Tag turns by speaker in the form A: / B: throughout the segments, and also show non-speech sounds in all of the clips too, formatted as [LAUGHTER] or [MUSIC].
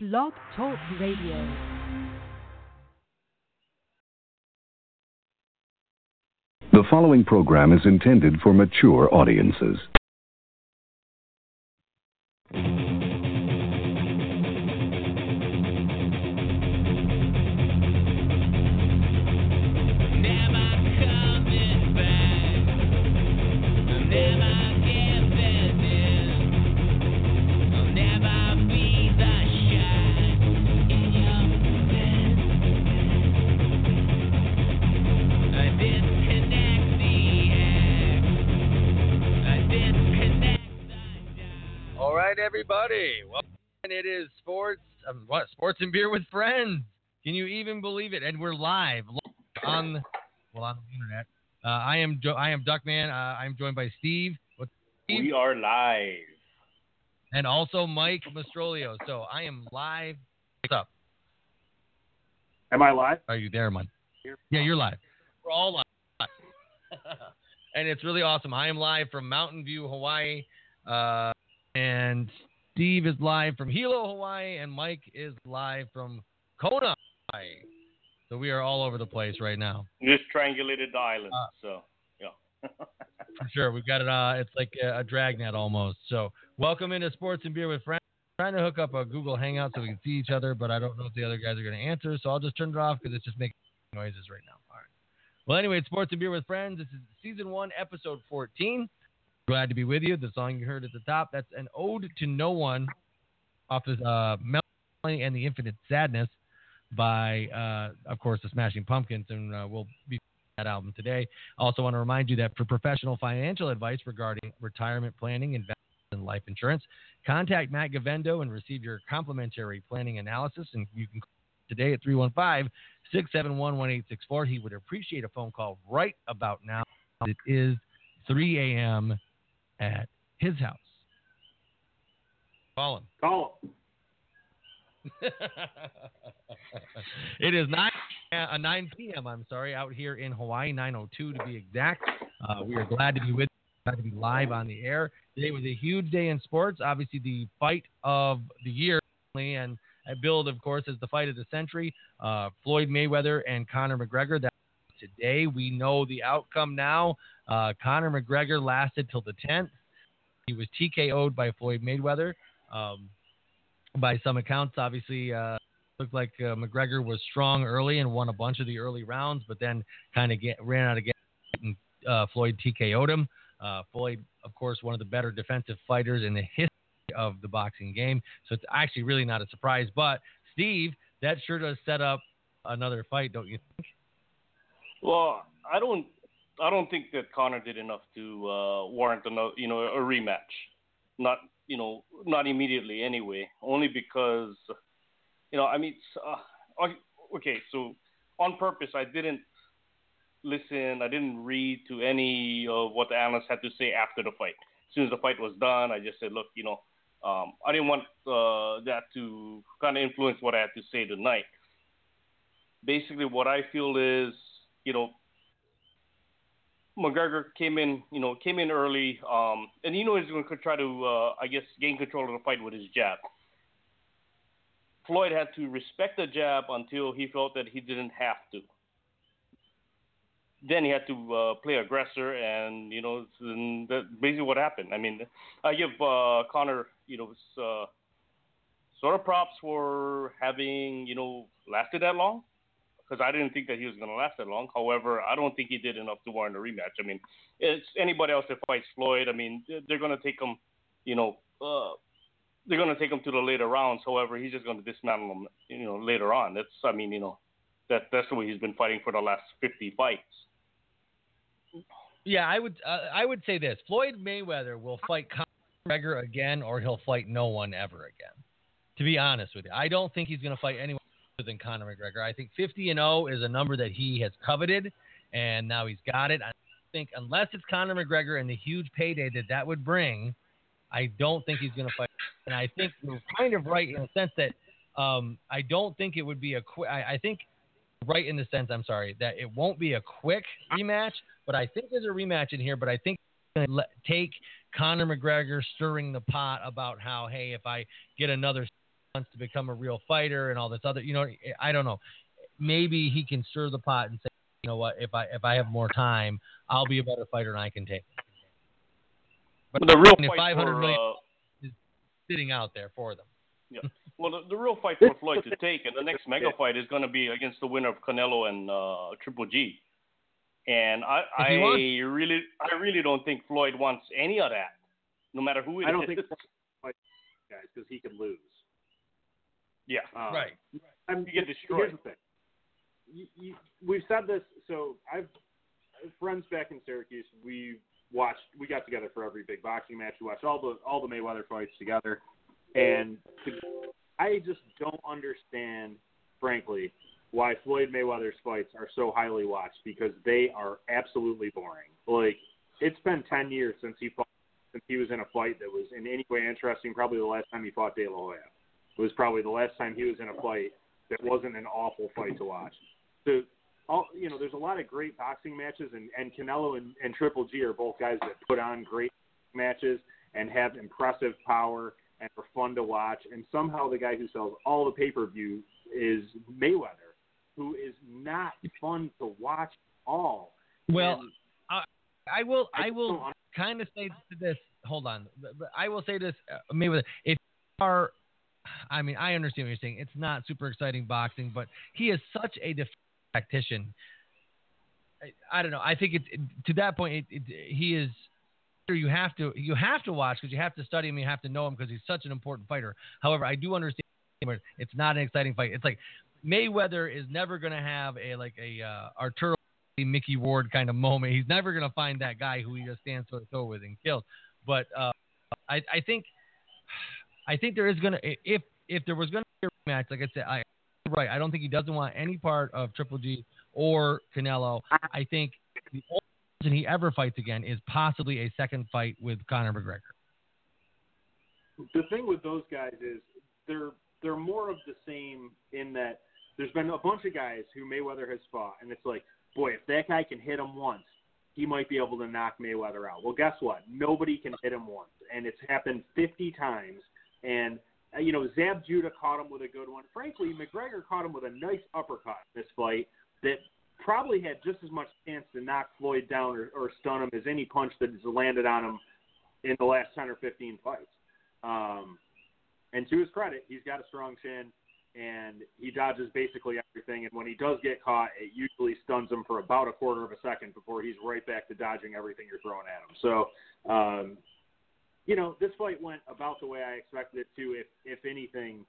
A: Blog Talk Radio.
B: The following program is intended for mature audiences.
C: And it is sports. Um, what sports and beer with friends? Can you even believe it? And we're live on well on the internet. Uh, I am jo- I am Duckman. Uh, I am joined by Steve. Steve?
D: We are live.
C: and also Mike Mastrolio. So I am live. What's up?
D: Am I live?
C: Are you there, Mike? Yeah, you're live. We're all live. [LAUGHS] and it's really awesome. I am live from Mountain View, Hawaii. Uh, and Steve is live from Hilo, Hawaii. And Mike is live from Kona, Hawaii. So we are all over the place right now.
D: This triangulated the island.
C: Uh,
D: so, yeah. [LAUGHS]
C: For sure. We've got it. Uh, it's like a, a dragnet almost. So welcome into Sports and Beer with Friends. Trying to hook up a Google Hangout so we can see each other, but I don't know if the other guys are going to answer. So I'll just turn it off because it's just making noises right now. All right. Well, anyway, it's Sports and Beer with Friends. This is season one, episode 14. Glad to be with you. The song you heard at the top, that's an ode to no one off of uh, Mellon Collie and the Infinite Sadness by, uh, of course, the Smashing Pumpkins. And uh, we'll be that album today. I also want to remind you that for professional financial advice regarding retirement planning, investment, and life insurance, contact Matt Gavendo and receive your complimentary planning analysis. And you can call today at 315 671 1864. He would appreciate a phone call right about now. It is 3 a.m. at his house. Call him.
D: Call him.
C: it is 9, uh, 9 p.m. I'm sorry, out here in Hawaii, 9:02 to be exact. Uh, we are glad to be with, glad to be live on the air. Today was a huge day in sports. Obviously, the fight of the year, and billed, of course, as the fight of the century. Uh, Floyd Mayweather and Conor McGregor. That today we know the outcome now. Uh, Conor McGregor lasted till the 10th. He was TKO'd by Floyd Mayweather. Um, by some accounts, obviously, uh, looked like uh, McGregor was strong early and won a bunch of the early rounds, but then kind of ran out of gas and uh, Floyd TKO'd him. Uh, Floyd, of course, one of the better defensive fighters in the history of the boxing game. So it's actually really not a surprise. But Steve, that sure does set up another fight, don't you think?
D: Well, I don't. I don't think that Conor did enough to uh, warrant another, you know, a rematch. Not, you know, not immediately anyway. Only because, you know, I mean, uh, okay, so on purpose, I didn't listen. I didn't read to any of what the analysts had to say after the fight. As soon as the fight was done, I just said, look, you know, um, I didn't want uh, that to kind of influence what I had to say tonight. Basically, what I feel is, you know, McGregor came in, you know, came in early, um, and you know he's going to try to, uh, I guess, gain control of the fight with his jab. Floyd had to respect the jab until he felt that he didn't have to. Then he had to uh, play aggressor, and you know, and that's basically what happened. I mean, I give uh, Conor, you know, uh, sort of props for having, you know, lasted that long because I didn't think that he was going to last that long. However, I don't think he did enough to warrant a rematch. I mean, it's anybody else that fights Floyd. I mean, they're going to take him, you know, uh, they're going to take him to the later rounds. However, he's just going to dismantle him, you know, later on. That's, I mean, you know, that that's the way he's been fighting for the last 50 fights.
C: Yeah, I would uh, I would say this: Floyd Mayweather will fight Conor McGregor again, or he'll fight no one ever again. To be honest with you, I don't think he's going to fight anyone than Conor McGregor. I think 50 and 0 is a number that he has coveted, and now he's got it. I think unless it's Conor McGregor and the huge payday that that would bring, I don't think he's going to fight. And I think you're kind of right in the sense that um, I don't think it would be a quick. I, I think right in the sense, I'm sorry, that it won't be a quick rematch, but I think there's a rematch in here. But I think take Conor McGregor stirring the pot about how, hey, if I get another wants to become a real fighter and all this other. You know, I don't know. Maybe he can stir the pot and say, you know what, if I if I have more time, I'll be a better fighter and I can take it. But
D: the real
C: I mean,
D: fight
C: 500
D: for,
C: million
D: uh,
C: sitting out there for them. Yeah. [LAUGHS]
D: well, the, the real fight for Floyd to take, and the next [LAUGHS] mega fight is going to be against the winner of Canelo and uh, Triple G. And I, I
C: wants-
D: really, I really don't think Floyd wants any of that, no matter who it is.
E: I don't think [LAUGHS] guys because he could lose.
D: Yeah,
E: Um,
C: Right.
E: I'm,
D: You get destroyed.
E: Here's the thing. You, you, we've said this. So I've friends back in Syracuse. We watched. We got together for every big boxing match. We watched all the all the Mayweather fights together, and the, I just don't understand, frankly, why Floyd Mayweather's fights are so highly watched because they are absolutely boring. Like it's been ten years since he fought, since he was in a fight that was in any way interesting. Probably the last time he fought De La Hoya. It was probably the last time he was in a fight that wasn't an awful fight to watch. So, all you know, there's a lot of great boxing matches, and and Canelo and, and Triple G are both guys that put on great matches and have impressive power and are fun to watch. And somehow the guy who sells all the pay per view is Mayweather, who is not fun to watch at all.
C: Well,
E: And
C: I will. I
E: just
C: will kind of say this. Hold on. I will say this. Uh, maybe if you are, I mean, I understand what you're saying. It's not super exciting boxing, but he is such a def- tactician. I, I don't know. I think it's to that point. It, it, he is. You have to you have to watch because you have to study him. You have to know him because he's such an important fighter. However, I do understand it's not an exciting fight. It's like Mayweather is never going to have a like a uh, Arturo Mickey Ward kind of moment. He's never going to find that guy who he just stands toe to toe with and kills. But uh, I, I think, I think there is going to if if there was going to be a rematch, like I said, I right. I don't think he doesn't want any part of Triple G or Canelo. I think the only person he ever fights again is possibly a second fight with Conor McGregor.
E: the thing with those guys is they're they're more of the same in that there's been a bunch of guys who Mayweather has fought, and it's like, boy, if that guy can hit him once, he might be able to knock Mayweather out. Well, guess what? Nobody can hit him once, and it's happened 50 times. And uh, you know, Zab Judah caught him with a good one. Frankly, McGregor caught him with a nice uppercut in this fight that probably had just as much chance to knock Floyd down or, or stun him as any punch that has landed on him in the last 10 or 15 fights. Um, and to his credit, he's got a strong chin and he dodges basically everything. And when he does get caught, it usually stuns him for about a quarter of a second before he's right back to dodging everything you're throwing at him. So, um, you know, this fight went about the way I expected it to. If if anything,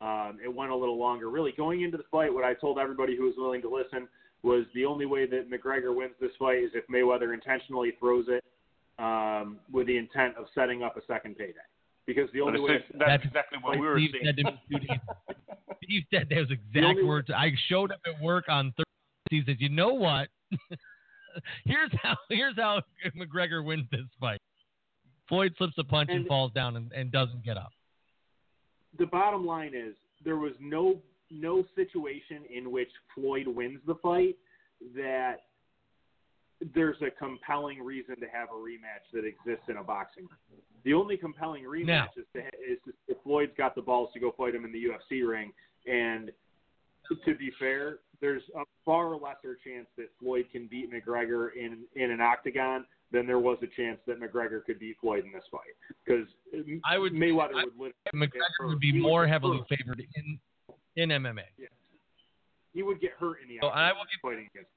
E: um, it went a little longer. Really, going into the fight, what I told everybody who was willing to listen was the only way that McGregor wins this fight is if Mayweather intentionally throws it um, with the intent of setting up a second payday. Because the only way
D: just- that's exactly what we were
C: Steve
D: saying.
C: said to me two days. Steve said those exact
E: only-
C: words. I showed up at work on Thursday. He said, "You know what? [LAUGHS] here's how here's how McGregor wins this fight. Floyd slips a punch and,
E: And-
C: falls down and, and doesn't get up.
E: the bottom line is there was no no situation in which Floyd wins the fight that there's a compelling reason to have a rematch that exists in a boxing ring. The only compelling rematch
C: Now-
E: is, to, is to, if Floyd's got the balls to go fight him in the UFC ring. And to be fair, there's a far lesser chance that Floyd can beat McGregor in in an octagon than there was a chance that McGregor could beat Floyd in this fight because um,
C: I would-
E: Mayweather
C: I-
E: would literally
C: McGregor would be more heavily
E: hurt.
C: favored in in MMA.
E: he would get hurt in the
C: So, I will give-
E: fighting against.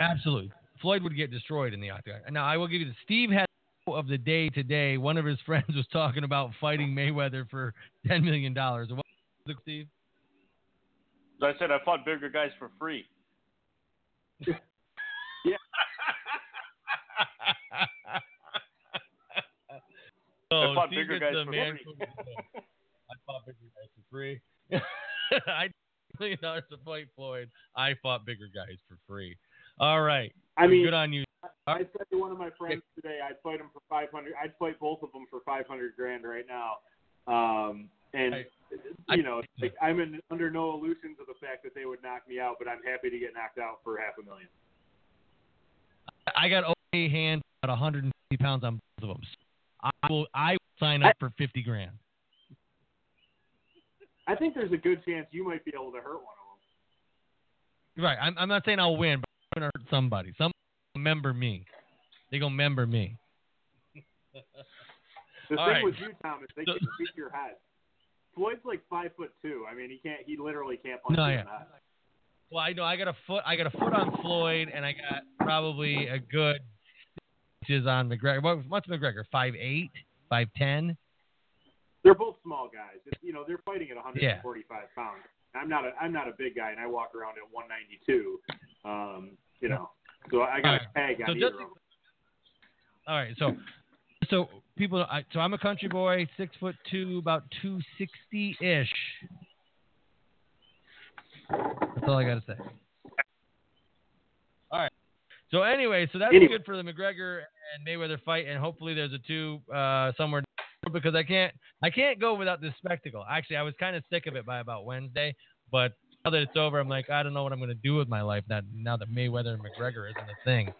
C: Absolutely, Floyd would get destroyed in the octagon. Now I will give you the Steve had of the day today. One of his [LAUGHS] friends was talking about fighting Mayweather for ten million dollars. What was it, Steve?
D: I said I fought bigger guys for free. [LAUGHS]
C: Oh,
D: fought
C: Steve
D: bigger guys for
C: man
D: free.
C: I fought bigger guys for free. [LAUGHS] I [LAUGHS] million dollars to fight Floyd. I fought bigger guys for free. All right.
E: I mean,
C: good on you.
E: I said to one of my friends today, I'd fight him for five hundred. I'd fight both of them for five hundred grand right now. Um, and
C: I-
E: you know, it's like I'm in, under no illusions of the fact that they would knock me out, but I'm happy to get knocked out for half a million.
C: I got okay hands at 150 pounds on both of them. I will. I will sign up for 50 grand.
E: I think there's a good chance you might be able to hurt one of them.
C: Right. I'm, I'm not saying I'll win, but I'm gonna hurt somebody. Some member me. They gonna member me. [LAUGHS]
E: The thing
C: right.
E: with you, Thomas, they can beat your head. Floyd's like five foot two. I mean, he can't. He literally can't punch
C: No,
E: you
C: yeah.
E: in the head.
C: Well, I know I got a foot. I got a foot on Floyd, and I got probably a good inches on McGregor. What, what's McGregor? Five eight, five ten.
E: They're both small guys. It's, you know, they're fighting at 145 pounds. I'm not a I'm not a big guy, and I walk around at 192. Um, you know, so I got a
C: right.
E: tag on
C: So
E: either
C: just-
E: of them.
C: All right, so so people, I, so I'm a country boy, six foot two, about two sixty ish. That's all I got to say. So anyway, so that's
E: Anyway.
C: good for the McGregor and Mayweather fight, and hopefully there's a two uh, somewhere because I can't I can't go without this spectacle. Actually, I was kind of sick of it by about Wednesday, but now that it's over, I'm like I don't know what I'm going to do with my life now, now that Mayweather and McGregor isn't a thing.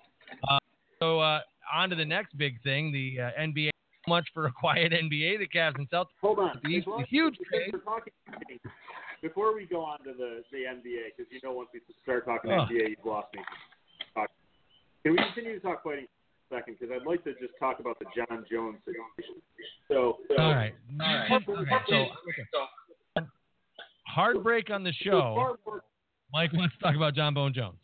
C: Uh, so uh, on to the next big thing, the uh, NBA. Much for a quiet NBA, the Cavs and Celtics.
E: Hold on.
C: The- the huge
E: because
C: trade.
E: talking, before we go on to the, the NBA, because you know once we start talking
C: Oh.
E: NBA, you've lost me. Can we continue to talk fighting for a second? Because I'd like to just talk about the Jon Jones situation. So, so
C: All right. All right. Okay, so heartbreak on the show. Mike wants to talk about Jon Bone Jones.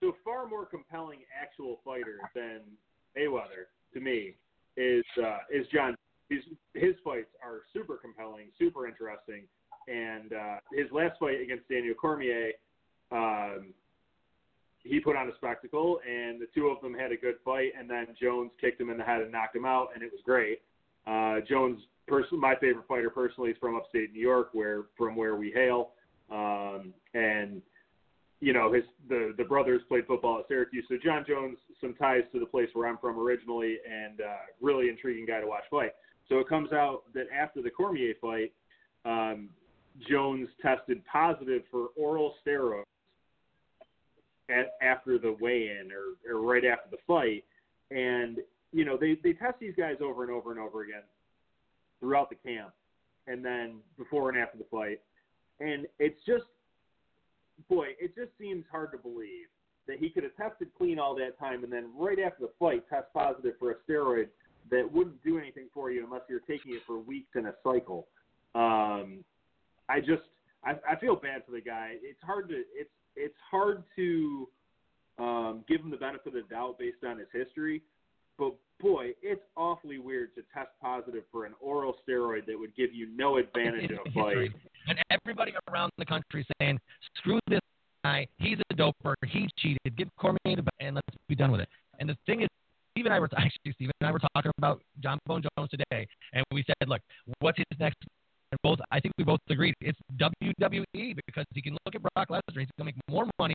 E: so far more compelling actual fighter than Mayweather to me is uh, is Jon. His his fights are super compelling, super interesting, and uh, his last fight against Daniel Cormier, um, he put on a spectacle, and the two of them had a good fight, and then Jones kicked him in the head and knocked him out, and it was great. Uh, Jones, person, my favorite fighter personally, is from upstate New York, where from where we hail, um, and you know, his the the brothers played football at Syracuse. So Jon Jones, some ties to the place where I'm from originally, and uh, really intriguing guy to watch fight. So it comes out that after the Cormier fight, um, Jones tested positive for oral steroids at, after the weigh-in or, or right after the fight, and you know they they test these guys over and over and over again throughout the camp, and then before and after the fight, and it's just boy, it just seems hard to believe that he could have tested clean all that time and then right after the fight test positive for a steroid that wouldn't do anything for you unless you're taking it for weeks in a cycle. Um, I just I, I feel bad for the guy. It's hard to it's it's hard to um, give him the benefit of the doubt based on his history, but boy, it's awfully weird to test positive for an oral steroid that would give you no advantage in a [LAUGHS] fight.
C: And everybody around the country saying, screw this guy. He's a doper. He cheated. Give Cormier the belt and let's be done with it. And the thing is, Steve and I were [LAUGHS] actually Steve and I were talking about Jon Bone Jones today, and we said, look, what's his next? And both, I think we both agreed it's WWE because he can look at Brock Lesnar. He's going to make more money.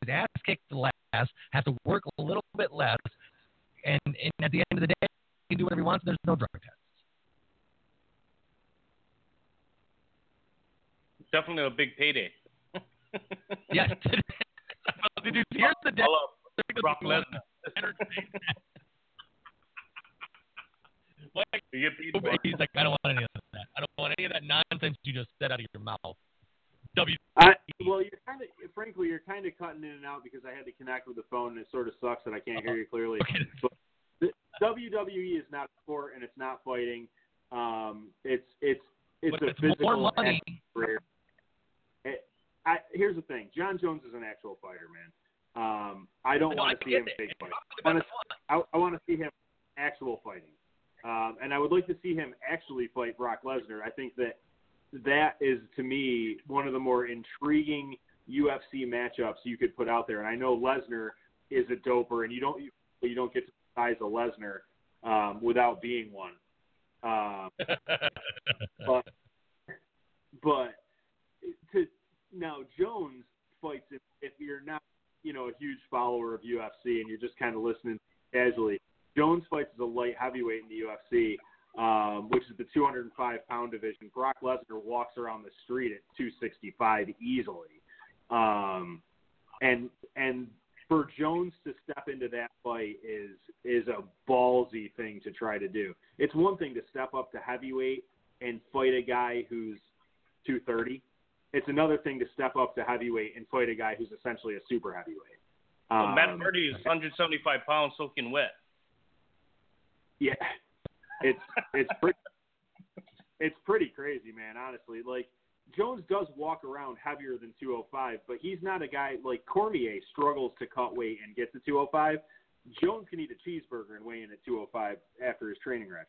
C: His ass kicked less, has to work a little bit less, and, and at the end of the day, he can do whatever he wants. There's no drug test.
D: Definitely a big payday.
C: Yes. [LAUGHS] [LAUGHS] Did you hear the death?
D: Brock Lesnar.
C: Like,
D: You get paid for it.
C: he's like, I don't want any of that. I don't want any of that nonsense you just said out of your mouth. W.
E: I, well, you're kind of, frankly, you're kind of cutting in and out because I had to connect with the phone, and it sort of sucks that I can't hear you clearly.
C: Okay.
E: The WWE is not sport, and it's not fighting. Um, it's it's it's
C: But
E: a
C: it's
E: physical
C: more money.
E: career. It, I, here's the thing: Jon Jones is an actual fighter, man. Um, I don't
C: No,
E: want to see him
C: it.
E: big fight.
C: The best
E: I,
C: one.
E: I want to see him actual fighting, um, and I would like to see him actually fight Brock Lesnar. I think that that is to me one of the more intriguing UFC matchups you could put out there. And I know Lesnar is a doper, and you don't you don't get to size of Lesnar um, without being one. Um, [LAUGHS] but but to now Jones fights if, if you're not you know a huge follower of UFC and you're just kind of listening casually. Jones fights as a light heavyweight in the UFC, um, which is the 205 pound division. Brock Lesnar walks around the street at 265 easily, um, and and for Jones to step into that fight is is a ballsy thing to try to do. It's one thing to step up to heavyweight and fight a guy who's
F: 230. It's another thing to step up to heavyweight and fight a guy who's essentially a super heavyweight.
D: Well,
F: Um,
D: Matt Hardy is 175 pounds soaking wet.
F: Yeah, it's it's pretty it's pretty crazy, man. Honestly, like Jones does walk around heavier than 205, but he's not a guy like Cormier struggles to cut weight and get to 205. Jones can eat a cheeseburger and weigh in at 205 after his training regimen.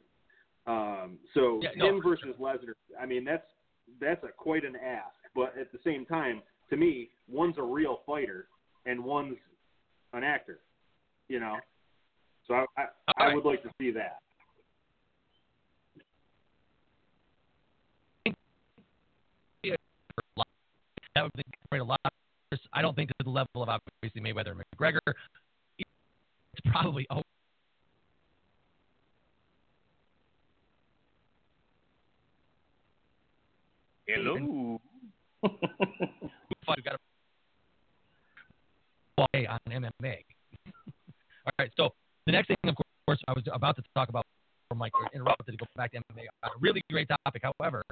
F: Um, so
C: Yeah, no,
F: him versus Lesnar, I mean that's that's a quite an ask, but at the same time, to me, one's a real fighter and one's an actor. You know, so I I, I
C: right.
F: would like to see that.
C: That would create a lot. I don't think to the level of obviously Mayweather and McGregor. It's probably oh,
D: Hello.
C: fight. [LAUGHS] Got a on MMA. [LAUGHS] All right. So the next thing, of course, I was about to talk about. Or Mike interrupted to go back to MMA. A really great topic. However,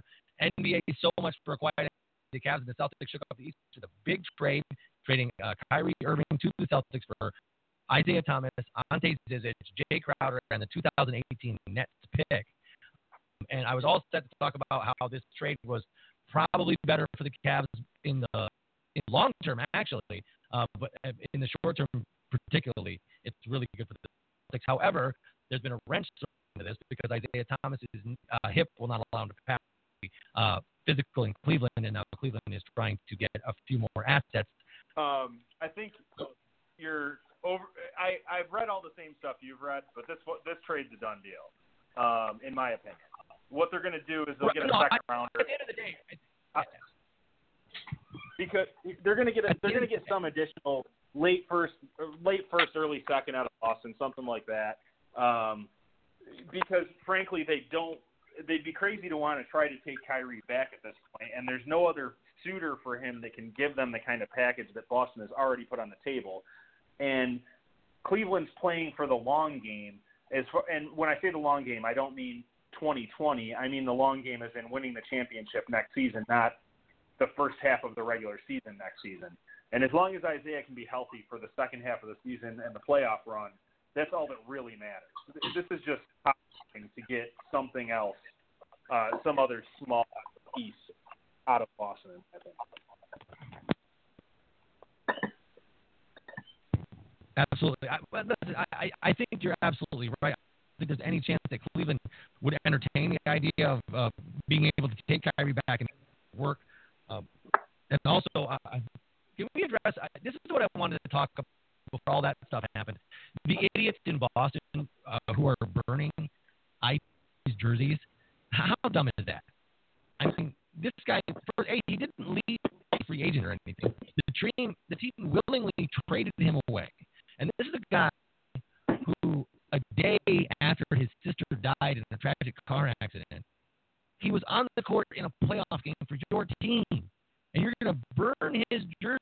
C: NBA is so much for a quiet. The Cavs and the Celtics shook up the East with a big trade, trading uh, Kyrie Irving to the Celtics for Isaiah Thomas, Ante Zizic, Jae Crowder, and the 2018 Nets pick. And I was all set to talk about how this trade was probably better for the Cavs in the in long term, actually, uh, but in the short term, particularly, it's really good for the Celtics. However, there's been a wrench thrown into this because Isaiah Thomas's uh, hip will not allow him to pass uh, physical in Cleveland, and now Cleveland is trying to get a few more assets.
E: Um, I think you're over. I I've read all the same stuff you've read, but this this trade's a done deal, um, in my opinion. What they're going to do is they'll get a
C: No,
E: second
C: I-
E: rounder
C: At the end of the day, I-
E: because they're going to get a, they're going to get some additional late first, late first, early second out of Boston, something like that. Um, because frankly, they don't. They'd be crazy to want to try to take Kyrie back at this point, and there's no other suitor for him that can give them the kind of package that Boston has already put on the table. And Cleveland's playing for the long game. As far, and when I say the long game, I don't mean 2020. I mean the long game as in winning the championship next season, not the first half of the regular season next season. And as long as Isaiah can be healthy for the second half of the season and the playoff run, that's all that really matters. This is just to get something else, uh, some other small piece out of Boston.
C: Absolutely. I, I, I- I think you're absolutely right. I think there's any chance that Cleveland would entertain the idea of uh, being able to take Kyrie back and work. Um, and also, uh, can we address? This is what I wanted to talk about before all that stuff happened. The idiots in Boston uh, who are burning ice jerseys. How dumb is that? I mean, this guy. First, hey, he didn't leave free agent or anything. The team, the team willingly traded him away. And this is a guy who, a day after his sister died in a tragic car accident, he was on the court in a playoff game for your team. And you're going to burn his jersey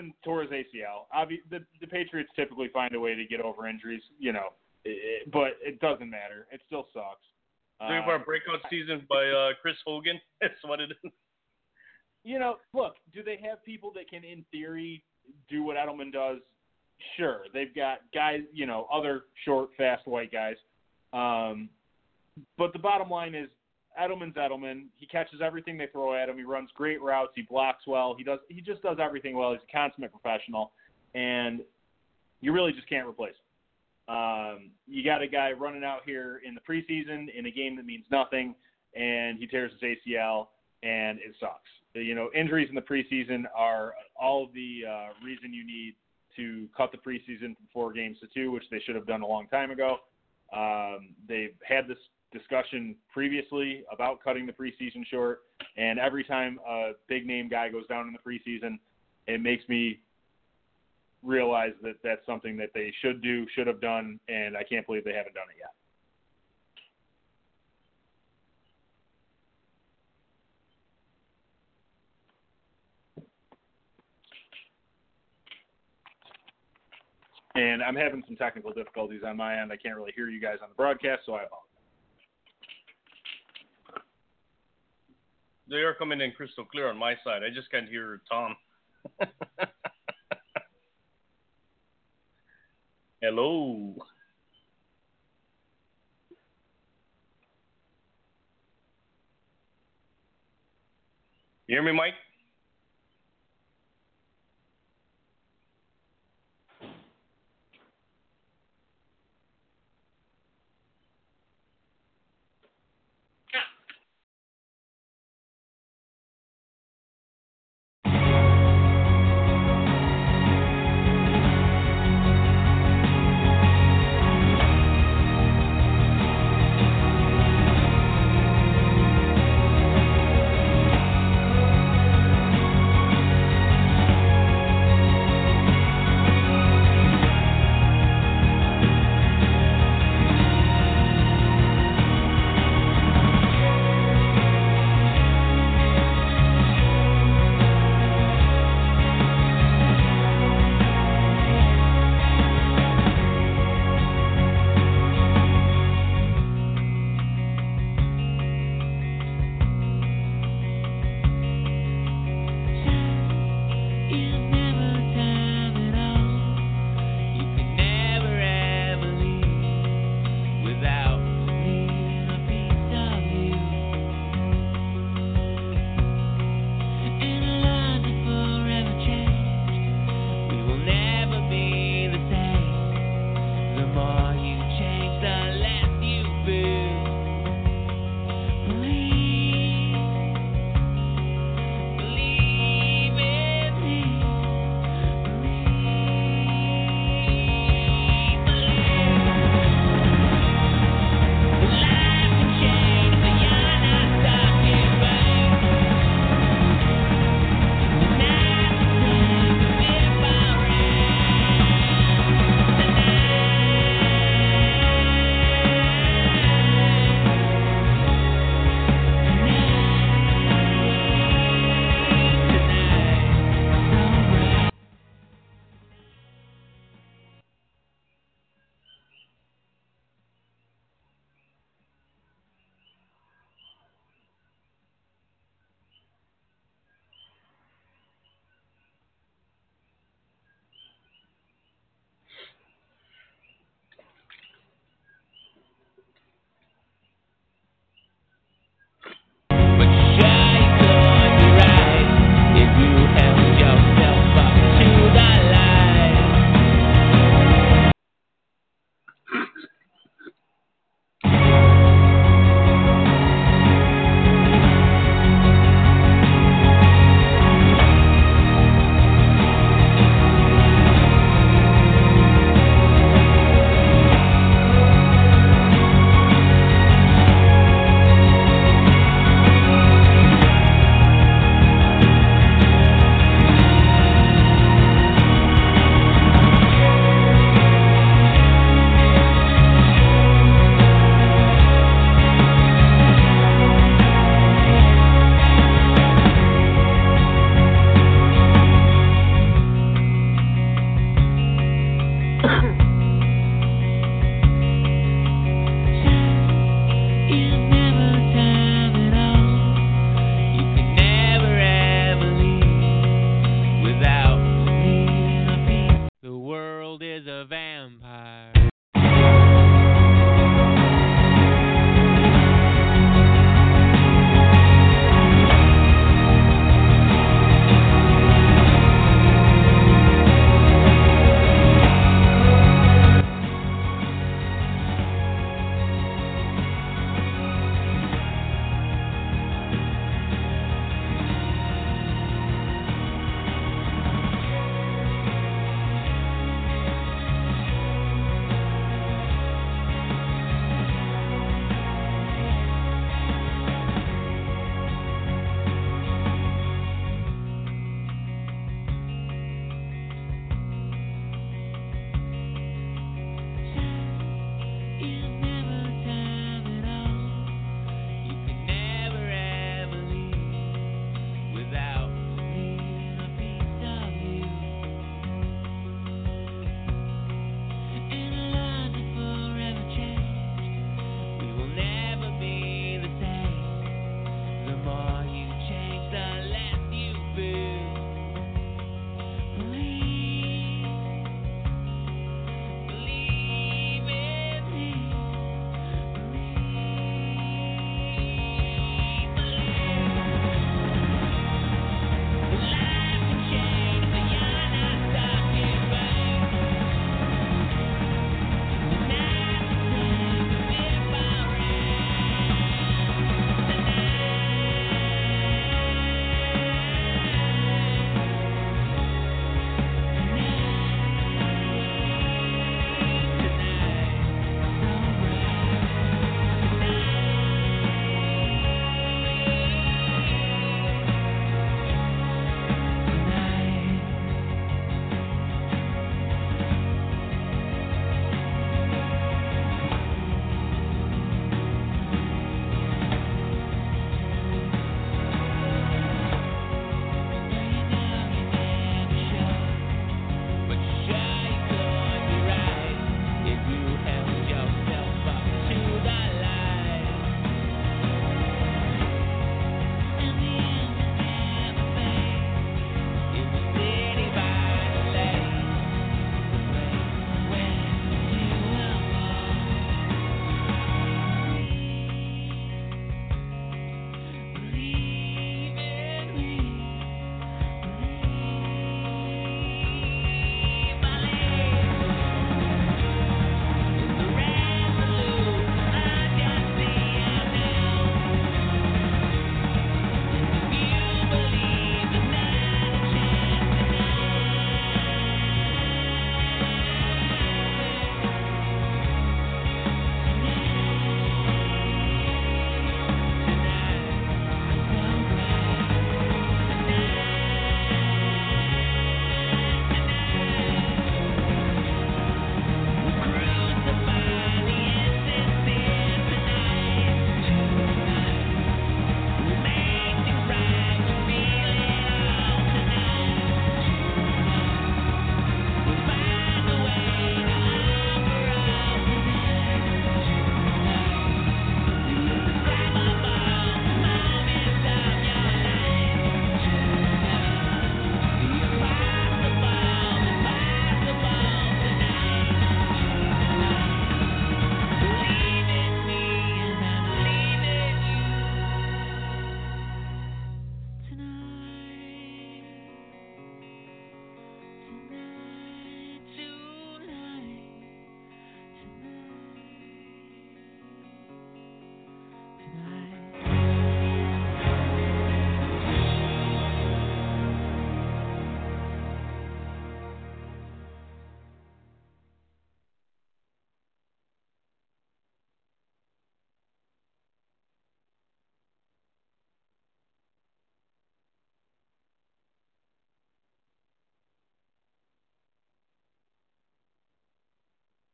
C: so
E: Edelman tore his ACL. Obvi- the the Patriots typically find a way to get over injuries, you know, it, but it doesn't matter. It still sucks.
D: Three of
E: Uh,
D: our breakout season by uh, Chris Hogan. [LAUGHS] That's what it is.
E: you know, look, do they have people that can, in theory, do what Edelman does? Sure, they've got guys, you know, other short, fast white guys. Um, but the bottom line is, Edelman's Edelman. He catches everything they throw at him. He runs great routes. He blocks well. He does. He just does everything well. He's a consummate professional, and you really just can't replace him. Um, you got a guy running out here in the preseason in a game that means nothing, and he tears his ACL, and it sucks. You know, injuries in the preseason are all the uh, reason you need to cut the preseason from four games to two, which they should have done a long time ago. Um, they've had this discussion previously about cutting the preseason short, and every time a big name guy goes down in the preseason, it makes me realize that that's something that they should do, should have done, and I can't believe they haven't done it yet. And I'm having some technical difficulties on my end. I can't really hear you guys on the broadcast, so I apologize.
D: They are coming in crystal clear on my side. I just can't hear Tom. [LAUGHS] Hello. You hear me, Mike?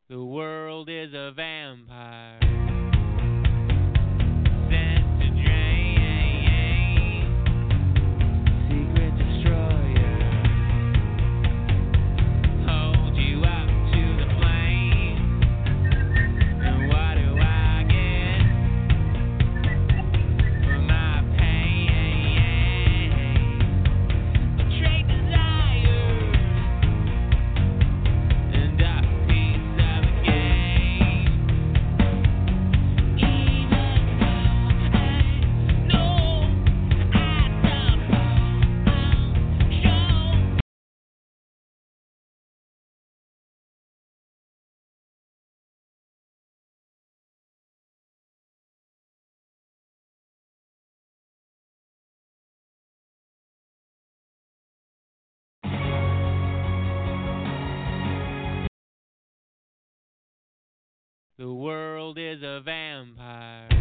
B: The world is a vampire. The world is a vampire.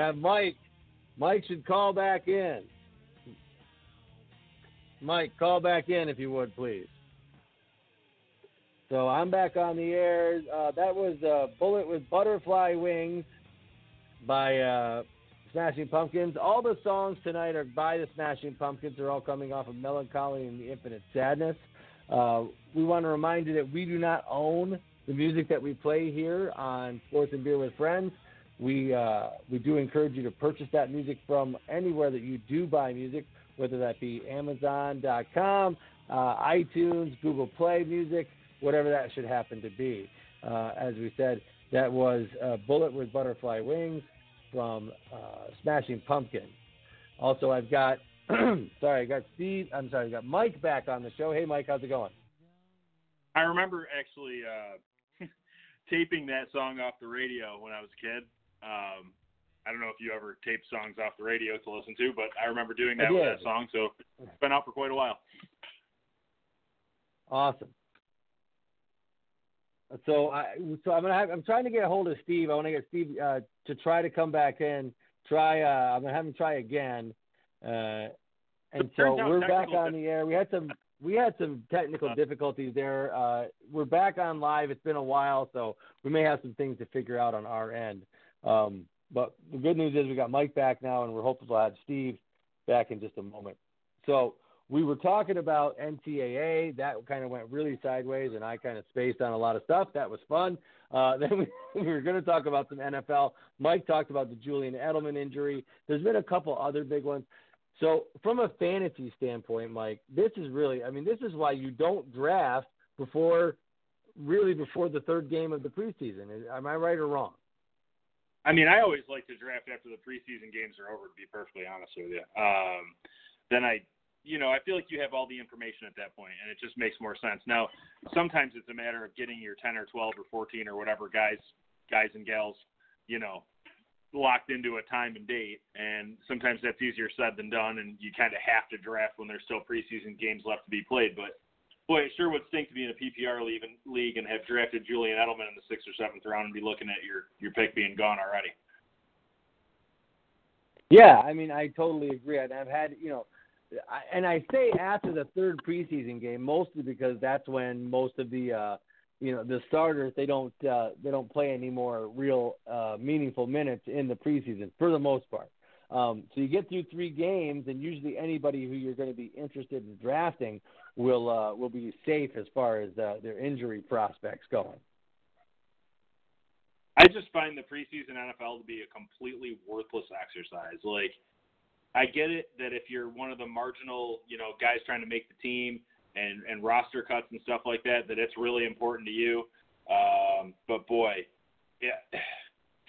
C: Have Mike. Mike should call back in. Mike, call back in if you would, please. So I'm back on the air. Uh, that was uh, "Bullet with Butterfly Wings" by uh, Smashing Pumpkins. All the songs tonight are by the Smashing Pumpkins. They're all coming off of Mellon Collie and the Infinite Sadness. Uh, we want to remind you that we do not own the music that we play here on Sports and Beer with Friends. We uh, we do encourage you to purchase that music from anywhere that you do buy music, whether that be Amazon.com, uh, iTunes, Google Play Music, whatever that should happen to be. Uh, as we said, that was uh, Bullet with Butterfly Wings from uh, Smashing Pumpkins. Also, I've got [CLEARS THROAT] sorry, I got Steve. I'm sorry, I got Mike back on the show. Hey, Mike, how's it going?
E: I remember actually uh, [LAUGHS] taping that song off the radio when I was a kid. Um, I don't know if you ever taped songs off the radio to listen to, but I remember doing that with that song. So it's been out for quite a while.
C: Awesome. So I so I'm gonna have, I'm trying to get a hold of Steve. I want to get Steve uh, to try to come back in. Try uh, I'm gonna have him try again. Uh, and so we're back on the air. We had some we had some technical difficulties there. Uh, we're back on live. It's been a while, so we may have some things to figure out on our end. Um, but the good news is we got Mike back now, and we're hopeful to have Steve back in just a moment. So we were talking about NCAA. That kind of went really sideways, and I kind of spaced on a lot of stuff. That was fun. Uh, [LAUGHS] then we, we were going to talk about some NFL. Mike talked about the Julian Edelman injury. There's been a couple other big ones. So from a fantasy standpoint, Mike, this is really, I mean, this is why you don't draft before, really before the third game of the preseason. Am I right or wrong?
E: I mean, I always like to draft after the preseason games are over. To be perfectly honest with you, um, then I you know, I feel like you have all the information at that point, and it just makes more sense. Now, sometimes it's a matter of getting your 10 or 12 or 14 or whatever guys, guys and gals, you know, locked into a time and date, and sometimes that's easier said than done, and you kind of have to draft when there's still preseason games left to be played. But boy, it sure would stink to be in a PPR league, and have drafted Julian Edelman in the sixth or seventh round and be looking at your your pick being gone already.
C: Yeah, I mean, I totally agree. I've had, you know, I, and I say after the third preseason game, mostly because that's when most of the, uh, you know, the starters they don't uh, they don't play any more real uh, meaningful minutes in the preseason for the most part. Um, so you get through three games, and usually anybody who you're going to be interested in drafting will uh, will be safe as far as uh, their injury prospects going.
E: I just find the preseason NFL to be a completely worthless exercise. Like, I get it that if you're one of the marginal, you know, guys trying to make the team and and roster cuts and stuff like that, that it's really important to you. Um, but boy, yeah,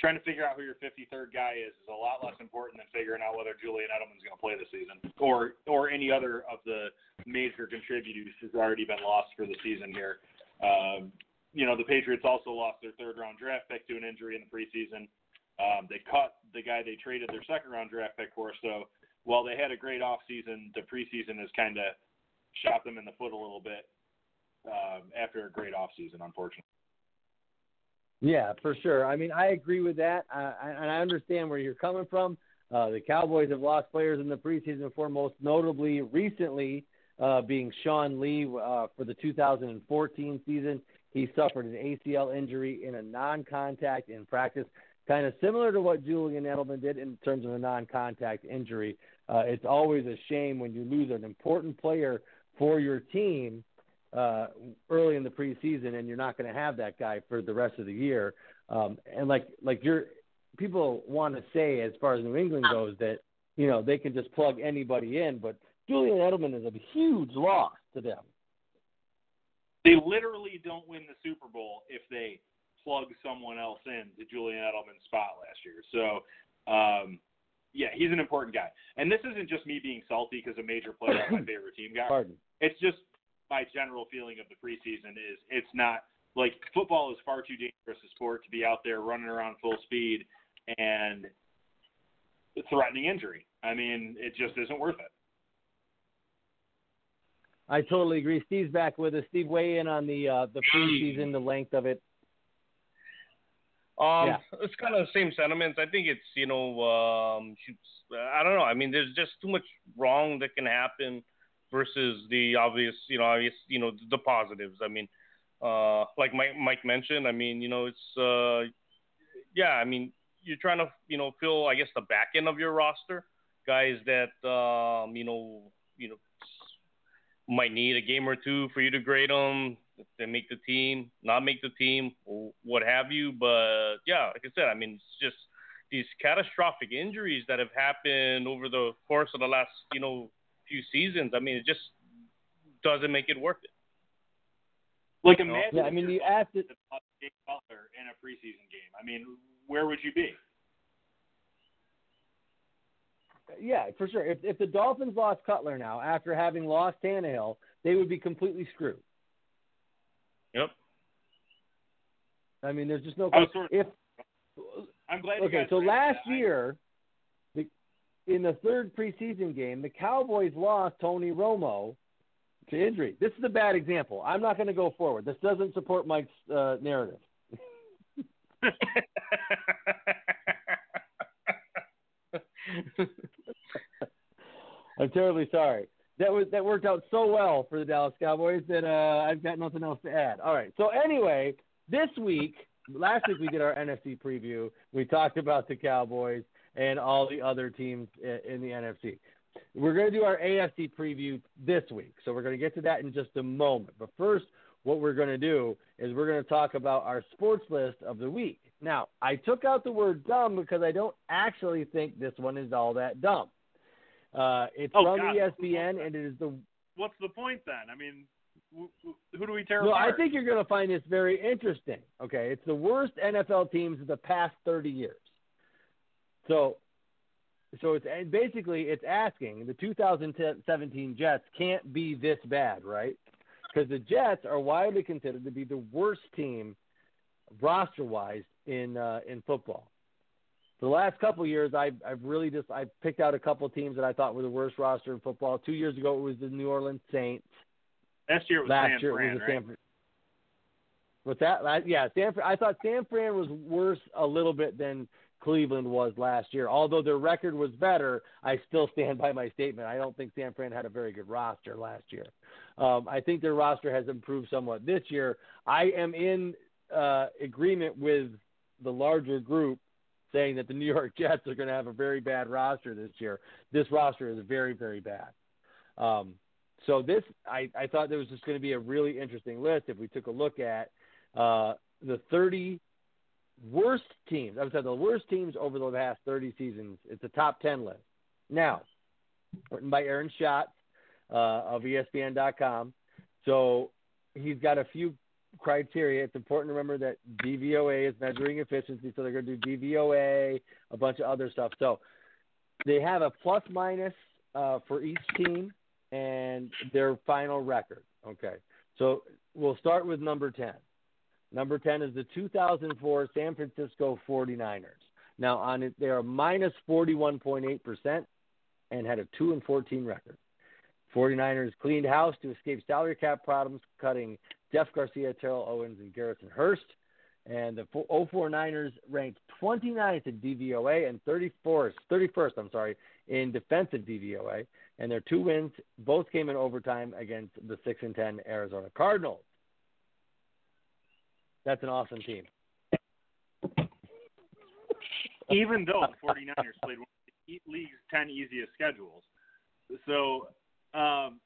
E: trying to figure out who your 53rd guy is is a lot less important than figuring out whether Julian Edelman's going to play this season or or any other of the major contributors who's already been lost for the season here. Um, you know, the Patriots also lost their third round draft pick to an injury in the preseason. Um, they cut the guy they traded their second round draft pick for. So while they had a great offseason, the preseason has kind of shot them in the foot a little bit um, after a great offseason, unfortunately.
C: Yeah, for sure. I mean, I agree with that, uh, and I understand where you're coming from. Uh, the Cowboys have lost players in the preseason before, most notably recently uh, being Sean Lee uh, for the 2014 season. He suffered an ACL injury in a non-contact in practice, kind of similar to what Julian Edelman did in terms of a non-contact injury. Uh, it's always a shame when you lose an important player for your team uh, early in the preseason, and you're not going to have that guy for the rest of the year. Um, and like like you're people want to say as far as New England goes that you know they can just plug anybody in, but Julian Edelman is a huge loss to them.
E: They literally don't win the Super Bowl if they plug someone else in to Julian Edelman's spot last year. So, um, yeah, he's an important guy. And this isn't just me being salty because a major player on my [COUGHS] favorite team got.
C: Pardon.
E: It's just my general feeling of the preseason is it's not like football is far too dangerous a sport to be out there running around full speed and threatening injury. I mean, it just isn't worth it.
C: I totally agree. Steve's back with us. Steve, weigh in on the uh, the preseason, the length of it.
D: Um,
C: Yeah.
D: it's kind of the same sentiments. I think it's you know, um, I don't know. I mean, there's just too much wrong that can happen versus the obvious, you know, obvious, you know, the positives. I mean, uh, like Mike, Mike mentioned. I mean, you know, it's uh, yeah. I mean, you're trying to you know fill, I guess, the back end of your roster, guys that um, you know, you know, might need a game or two for you to grade them. They make the team, not make the team, what have you. But yeah, like I said, I mean, it's just these catastrophic injuries that have happened over the course of the last, you know, few seasons. I mean, it just doesn't make it worth it.
E: Like imagine
C: Yeah, I mean,
E: you're
C: asked it.
E: Jay Cutler in a preseason game. I mean, where would you be?
C: Yeah, for sure. If if the Dolphins lost Cutler now after having lost Tannehill, they would be completely screwed.
D: Yep.
C: I mean, there's just no.
E: I was sort
C: If
E: I'm glad. you
C: okay,
E: guys
C: so last
E: that.
C: Year, the, in the third preseason game, the Cowboys lost Tony Romo to injury. This is a bad example. I'm not going to go forward. This doesn't support Mike's uh, narrative. [LAUGHS] I'm terribly sorry. That was that worked out so well for the Dallas Cowboys that uh, I've got nothing else to add. All right. So anyway, this week, last week we did our NFC preview. We talked about the Cowboys and all the other teams in the NFC. We're going to do our AFC preview this week. So we're going to get to that in just a moment. But first, what we're going to do is we're going to talk about our sports list of the week. Now, I took out the word dumb because I don't actually think this one is all that dumb. Uh, it's
E: Oh,
C: from
E: God.
C: ESPN, and it is the.
E: What's the point then? I mean, who, do we tear
C: No, I think you're going to find this very interesting. Okay, it's the worst NFL teams of the past 30 years. So, so it's and basically it's asking the 2017 Jets can't be this bad, right? Because the Jets are widely considered to be the worst team roster wise in uh, in football. The last couple years, I've, I've really just I picked out a couple teams that I thought were the worst roster in football. Two years ago, it was the New Orleans Saints.
E: Last year it was
C: Last
E: San
C: year,
E: Fran,
C: it was the
E: right?
C: San Fran. What's that? Yeah, San Fran. I thought San Fran was worse a little bit than Cleveland was last year. Although their record was better, I still stand by my statement. I don't think San Fran had a very good roster last year. Um, I think their roster has improved somewhat this year. I am in uh, agreement with the larger group saying that the New York [LAUGHS] Jets are going to have a very bad roster this year. This roster is very, very bad. Um, so this, I, I thought there was just going to be a really interesting list if we took a look at uh, the 30 worst teams. I would say the worst teams over the past 30 seasons. It's a top 10 list. Now, written by Aaron Schatz uh, of ESPN.com. So he's got a few criteria. It's important to remember that DVOA is measuring efficiency, so they're going to do DVOA, a bunch of other stuff. So they have a plus minus uh, for each team and their final record. Okay, so we'll start with number 10. Number 10 is the 2004 San Francisco 49ers. Now, on it, they are minus 41.8% and had a 2 and 14 record. 49ers cleaned house to escape salary cap problems, cutting Jeff Garcia, Terrell Owens, and Garrison Hearst. And the 04 Niners ranked 29th in DVOA and 34th, 31st, I'm sorry, in defensive DVOA. And their two wins both came in overtime against the 6 and 10 Arizona Cardinals. That's an awesome team.
E: Even though the 49ers played one of the league's 10 easiest schedules. So um,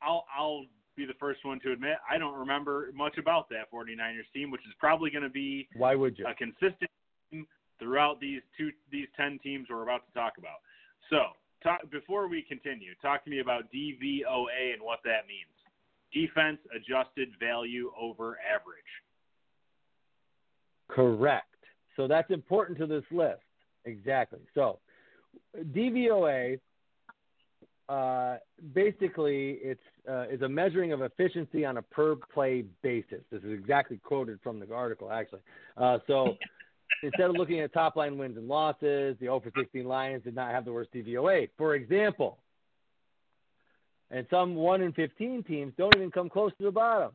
E: I'll, I'll be the first one to admit I don't remember much about that 49ers team, which is probably going to be
C: Why would you?
E: a consistent team throughout these two these 10 teams we're about to talk about. So, talk, before we continue, talk to me about DVOA and what that means. Defense adjusted value over average.
C: Correct. So that's important to this list. Exactly. So DVOA uh, basically it's uh, is a measuring of efficiency on a per play basis. This is exactly quoted from the article actually. Uh, so [LAUGHS] instead of looking at top line wins and losses, the 0 for 16 Lions did not have the worst DVOA. For example, and some 1 in 15 teams don't even come close to the bottom.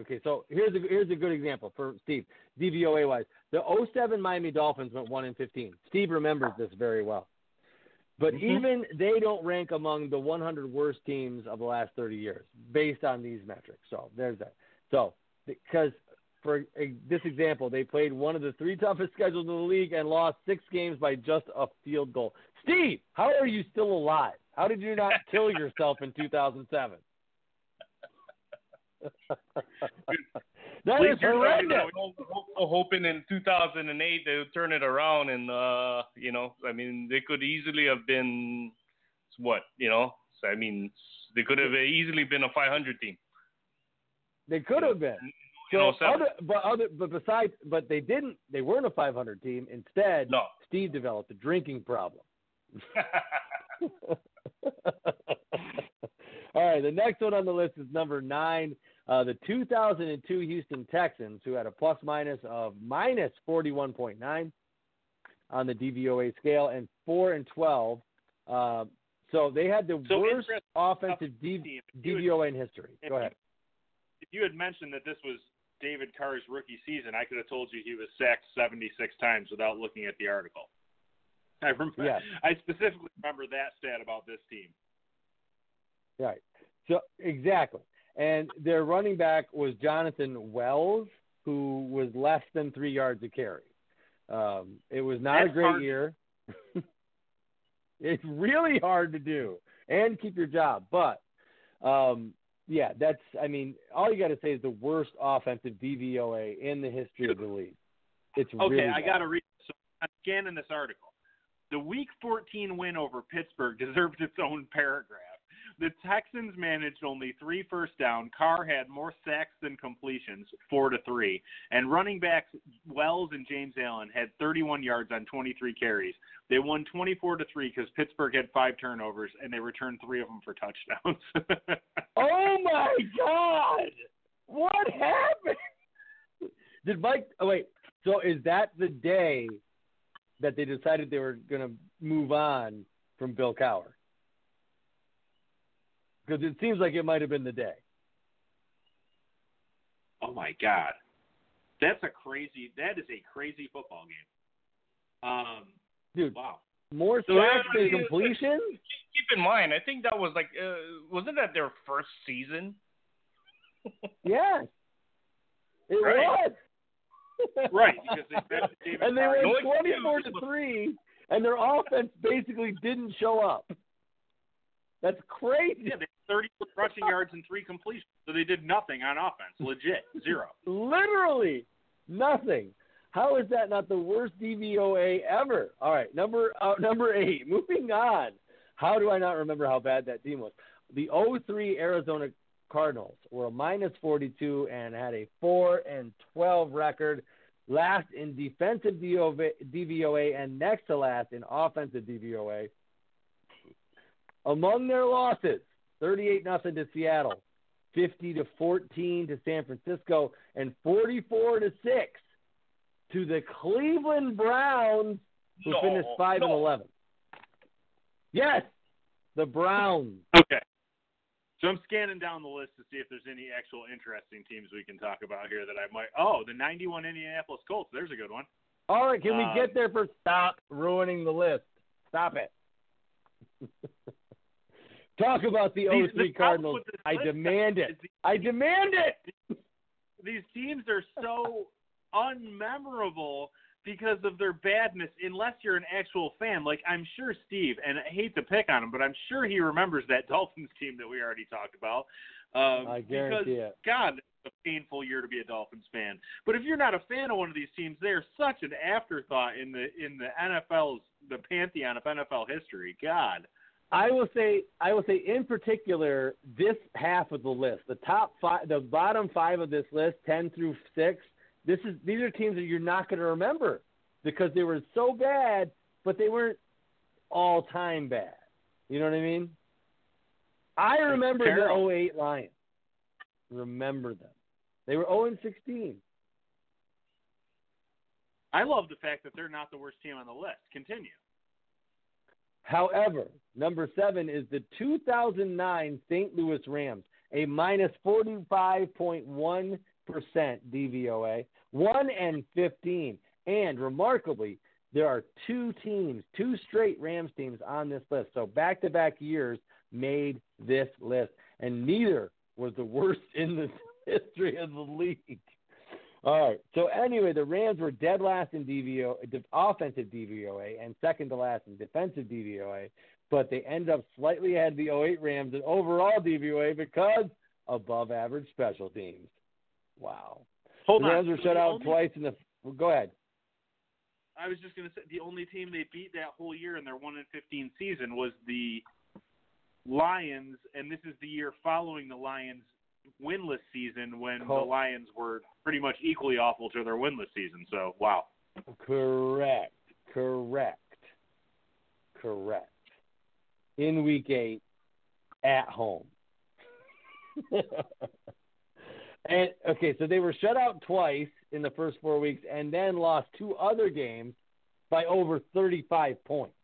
C: Okay, so here's a here's a good example for Steve, DVOA wise. The 07 Miami Dolphins went 1 in 15. Steve remembers this very well. But mm-hmm. even they don't rank among the 100 worst teams of the last 30 years based on these metrics. So there's that. So because for this example, they played one of the three toughest schedules in the league and lost six games by just a field goal. Steve, how are you still alive? How did you not kill yourself in 2007? [LAUGHS] that is horrendous.
D: know. Ho- ho- Hoping in 2008 they would turn it around, and uh, you know, I mean, they could easily have been what, you know, so, I mean, they could have easily been a 500 team.
C: They could have been. So other, but other, but besides, but they didn't. They weren't a 500 team. Instead,
D: No.
C: Steve developed a drinking problem. [LAUGHS] [LAUGHS] All right, the next one on the list is number nine, uh, the 2002 Houston Texans, who had a plus minus of minus 41.9 on the DVOA scale, and four and 12. Uh, so they had the
E: So
C: worst offensive D-
E: team. If you had-
C: DVOA in history.
E: if
C: Go ahead.
E: If you had mentioned that this was David Carr's rookie season, I could have told you he was sacked 76 times without looking at the article. I remember.
C: Yes.
E: I specifically remember that stat about this team.
C: Right. So exactly. And their running back was Jonathan Wells, who was less than three yards a carry. Um, it was not
E: That's
C: a great
E: hard.
C: year. [LAUGHS] it's really hard to do and keep your job. But um, yeah, that's I mean, all you got to say is the worst offensive DVOA in the history of the league. It's
E: Okay,
C: really
E: I got to read. So I'm scanning this article. The Week 14 win over Pittsburgh deserves its own paragraph. The Texans managed only three first down. Carr had more sacks than completions, four to three, and running backs Wells and James Allen had 31 yards on 23 carries. They won 24 to three because Pittsburgh had five turnovers and they returned three of them for touchdowns. [LAUGHS]
C: Oh my God! What happened? Did Mike? Oh wait. So is that the day that they decided they were going to move on from Bill Cowher? Because it seems like it might have been the day.
E: oh my God, that's a crazy. That is a crazy football game. Um,
C: Dude,
E: wow.
C: more
D: So,
C: sacks
D: uh,
C: than
D: yeah,
C: completion?
D: Keep in mind, I think that was like, uh, wasn't that their first season? [LAUGHS]
C: Yes. It
D: Right.
C: was.
E: Right, [LAUGHS] because they drafted David
C: and they
E: Carr.
C: went
D: No
C: twenty four
D: to
C: three, and their offense basically didn't show up. That's crazy.
E: Yeah, they had 30 rushing yards and three completions, so they did nothing on offense. Legit, zero. [LAUGHS]
C: Literally nothing. How is that not the worst DVOA ever? All right, number uh, [LAUGHS] number eight. Moving on. How do I not remember how bad that team was? The 03 Arizona Cardinals were a minus 42 and had a 4 and 12 record, last in defensive DVOA, DVOA and next to last in offensive DVOA. Among their losses, 38 nothing to Seattle, 50 to 14 to San Francisco, and 44 to 6 to the Cleveland Browns, who
D: No,
C: finished 5 and 11. Yes, the Browns.
E: Okay. So I'm scanning down the list to see if there's any actual interesting teams we can talk about here that I might. Oh, the 91 Indianapolis Colts. There's a good one.
C: All right, can we
E: Um,
C: get there for stop ruining the list? Stop it. [LAUGHS] Talk about the
E: These-
C: 03
E: the problem
C: Cardinals.
E: with
C: I demand it. I demand it. [LAUGHS]
E: These teams are so unmemorable because of their badness, unless you're an actual fan. Like I'm sure Steve, and I hate to pick on him, but I'm sure he remembers that Dolphins team that we already talked about. Um,
C: I
E: because
C: guarantee it.
E: God, a painful year to be a Dolphins fan. But if you're not a fan of one of these teams, they're such an afterthought in the in the NFL's the pantheon of NFL history. God.
C: I will say, I will say in particular, this half of the list, the top five, the bottom five of this list, ten through six. This is these are teams that you're not going to remember because they were so bad, but they weren't all time bad. You know what I mean? I remember the 08 Lions. Remember them. They were 0 and 16.
E: I love the fact that they're not the worst team on the list. Continue.
C: However, number seven is the 2009 St. Louis Rams, a minus 45.1 DVOA, 1 and 15. And remarkably, there are two teams, two straight Rams teams on this list. So back to back years made this list, and neither was the worst [LAUGHS] in the history of the league. All right. So anyway, the Rams were dead last in DVO, offensive DVOA, and second to last in defensive DVOA, but they end up slightly ahead of the 08 Rams in overall DVOA because above average special teams. Wow.
E: Hold
C: the
E: on.
C: Rams were
E: So
C: shut out
E: only-
C: twice in the. Well, go ahead.
E: I was just going to say the only team they beat that whole year in their one and fifteen season was the Lions, and this is the year following the Lions' winless season when
C: Col-
E: the Lions were pretty much equally awful to their winless season. So wow.
C: Correct. Correct. Correct. In week eight, at home. [LAUGHS] and okay, so they were shut out twice in the first four weeks and then lost two other games by over 35 points.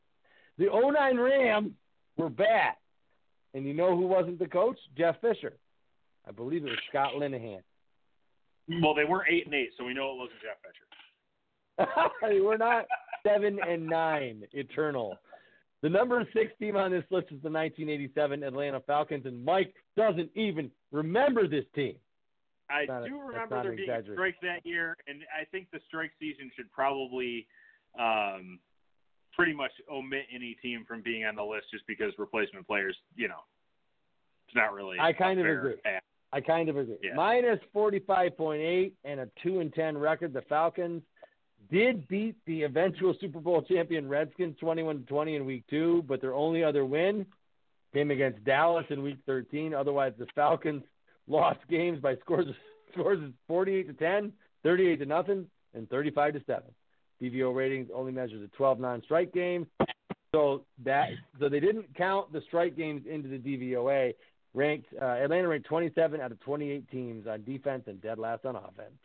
C: The 09 Rams were bad. And you know who wasn't the coach? Jeff Fisher. I believe it was Scott Linehan.
E: Well, they were eight and eight, so we know it wasn't Jeff Fisher. [LAUGHS]
C: We're not seven and nine eternal. The number six team on this list is the 1987 Atlanta Falcons, and Mike doesn't even remember this team.
E: I
C: Not a-
E: do remember there being a strike that year, and I think the strike season should probably um, pretty much omit any team from being on the list just because replacement players, you know, it's not really.
C: I kind of agree.
E: path.
C: I kind of agree.
E: Yeah.
C: Minus 45.8 and a 2 and 10 record. The Falcons did beat the eventual Super Bowl champion Redskins 21 20 in week two, but their only other win came against Dallas in Week 13. Otherwise, the Falcons lost games by scores [LAUGHS] scores of 48 to 10, 38 to nothing, and 35 to seven. DVO ratings only measures the 12 non-strike games, so that so they didn't count the strike games into the DVOA. Ranked uh, Atlanta ranked 27 out of 28 teams on defense and dead last on offense.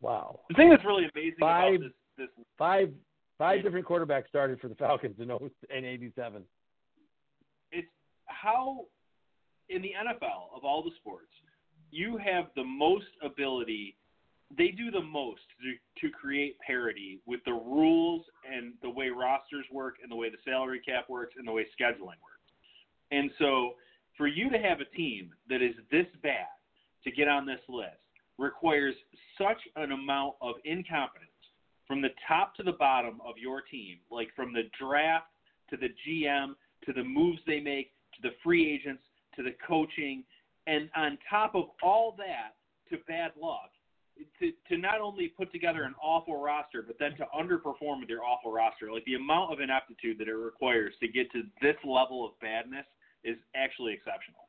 C: Wow.
E: The thing that's really amazing
C: Five-
E: about this this
C: Five five different quarterbacks started for the Falcons in, in 87.
E: it's how in the NFL of all the sports, you have the most ability. They do the most to, to create parity with the rules and the way rosters work and the way the salary cap works and the way scheduling works. And so, for you to have a team that is this bad to get on this list requires such an amount of incompetence from the top to the bottom of your team, like from the draft to the GM to the moves they make to the free agents to the coaching, and on top of all that, to bad luck. To, to not only put together an awful roster, but then to underperform with your awful roster, like the amount of ineptitude that it requires to get to this level of badness is actually exceptional.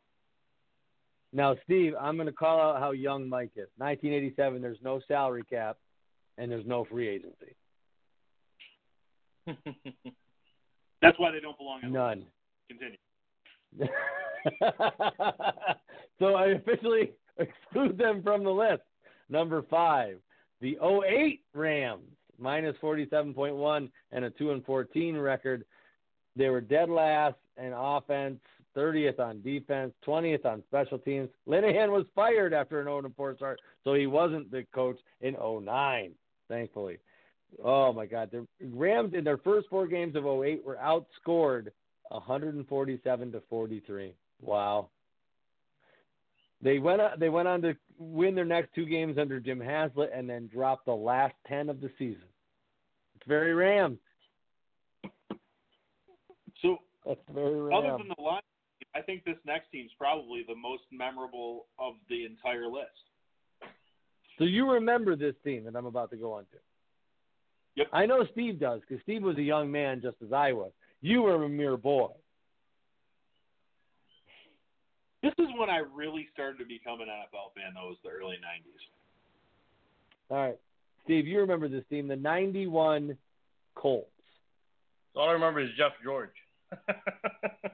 C: Now, Steve, I'm going to call out how young Mike is. 1987, there's no salary cap, and there's no free agency. [LAUGHS]
E: That's why they don't belong in
C: None. [LAUGHS]
E: Continue. [LAUGHS]
C: so I officially exclude them from the list. Number five, the 08 Rams, minus 47.1 and a 2 and 14 record. They were dead last in offense, 30th on defense, 20th on special teams. Linehan was fired after an 0 4 start, so he wasn't the coach in 09, thankfully. Oh my God, the Rams in their first four games of 08 were outscored 147 to 43. Wow. They went on, they went on to win their next two games under Jim Haslett and then dropped the last 10 of the season. It's very Rams.
E: So
C: That's very
E: Other than the line, I think this next team's probably the most memorable of the entire list.
C: So you remember this team that I'm about to go on to.
E: Yep.
C: I know Steve does because Steve was a young man just as I was. You were a mere boy.
E: This is when I really started to become an NFL fan. That was the early '90s.
C: All right. Steve, you remember this team, the 91 Colts.
D: All I remember is Jeff George.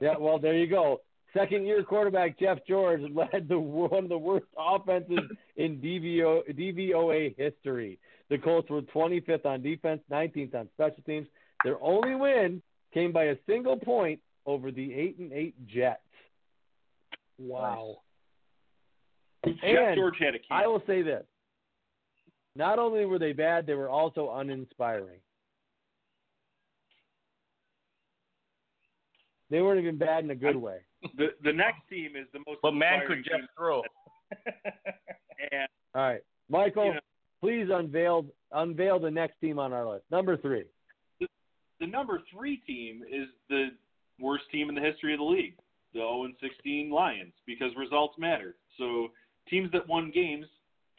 C: Yeah, well, there you go. Second year quarterback Jeff George [LAUGHS] led the one of the worst offenses in DVO, DVOA history. The Colts were 25th on defense, 19th on special teams. Their only win came by a single point over the 8 and 8 Jets. Wow.
E: Jeff
C: And
E: George had a key.
C: I will say this. Not only were they bad, they were also uninspiring. They weren't even bad in a good way. [LAUGHS]
E: The the next team is the most.
D: But man, could
E: just
D: throw? [LAUGHS]
E: and
C: All right, Michael,
E: You know-
C: please unveil unveil the next team on our list. Number three.
E: the number three team is the worst team in the history of the league, the 0 and 16 Lions, because results matter. So teams that won games,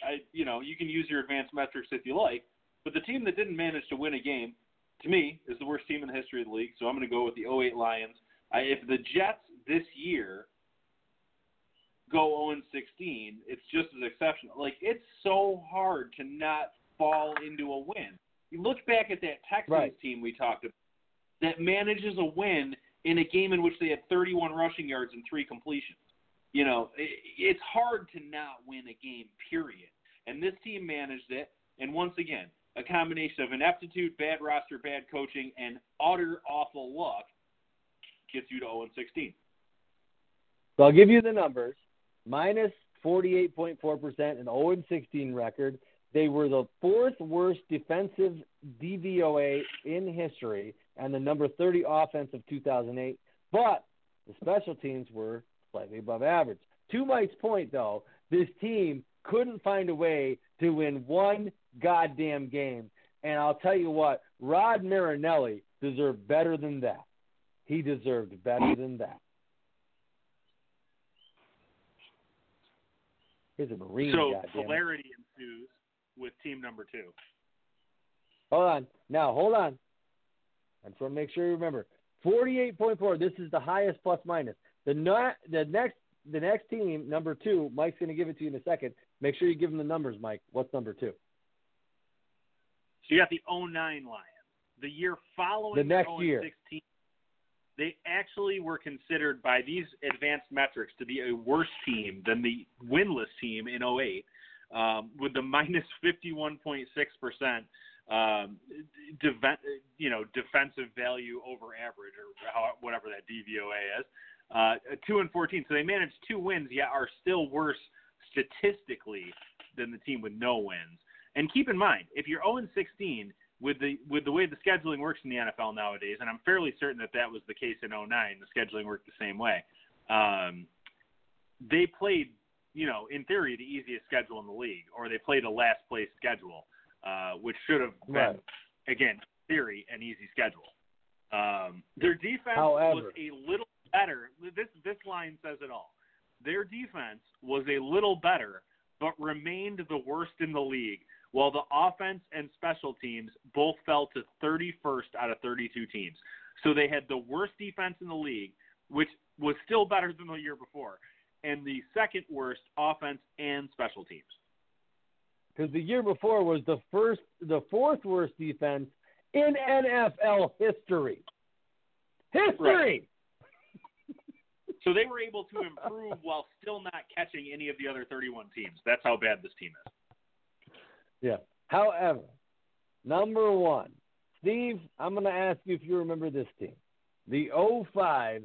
E: I, you know, you can use your advanced metrics if you like, but the team that didn't manage to win a game, to me, is the worst team in the history of the league. So I'm going to go with the 08 Lions. If the Jets this year go 0 and 16, it's just as exceptional. Like it's so hard to not fall into a win. You look back at that Texans
C: Right.
E: team we talked about that manages a win in a game in which they had 31 rushing yards and three completions. You know, it, it's hard to not win a game, period. And this team managed it. And once again, a combination of ineptitude, bad roster, bad coaching, and utter awful luck gets you to 0 and 16.
C: So I'll give you the numbers. Minus 48.4% and 0 and 16 record. They were the fourth worst defensive DVOA in history and the number 30 offense of 2008. But the special teams were slightly above average. To Mike's point, though, this team couldn't find a way to win one goddamn game. And I'll tell you what, Rod Marinelli deserved better than that. He deserved better than that. He's a Marine,
E: so hilarity ensues with team number two.
C: Hold on. Now, hold on. I just want to make sure you remember. 48.4. This is the highest plus minus. The the next the next team, number two, Mike's going to give it to you in a second. Make sure you give him the numbers, Mike. What's number two?
E: So you got the 09 Lions. The year following
C: The next
E: their oh
C: year.
E: 16, they actually were considered by these advanced metrics to be a worse team than the winless team in 08, um, with the minus 51.6 percent um, you know defensive value over average or how, whatever that DVOA is. Uh, two and 14, so they managed two wins, yet are still worse statistically than the team with no wins. And keep in mind, if you're 0 and 16 with the with the way the scheduling works in the NFL nowadays, and I'm fairly certain that that was the case in 09, the scheduling worked the same way. Um, they played, you know, in theory, the easiest schedule in the league, or they played a last place schedule, uh, which should have been,
C: Right.
E: again, theory, an easy schedule. Um, their defense
C: However.
E: was a little better. This this line says it all. Their defense was a little better, but remained the worst in the league, while the offense and special teams both fell to 31st out of 32 teams. So they had the worst defense in the league, which was still better than the year before, and the second worst offense and special teams.
C: Because the year before was the first, the fourth worst defense in NFL history. History.
E: So they were able to improve while still not catching any of the other 31 teams. That's how bad this team is.
C: Yeah. However, number one, Steve, I'm going to ask you if you remember this team. The 05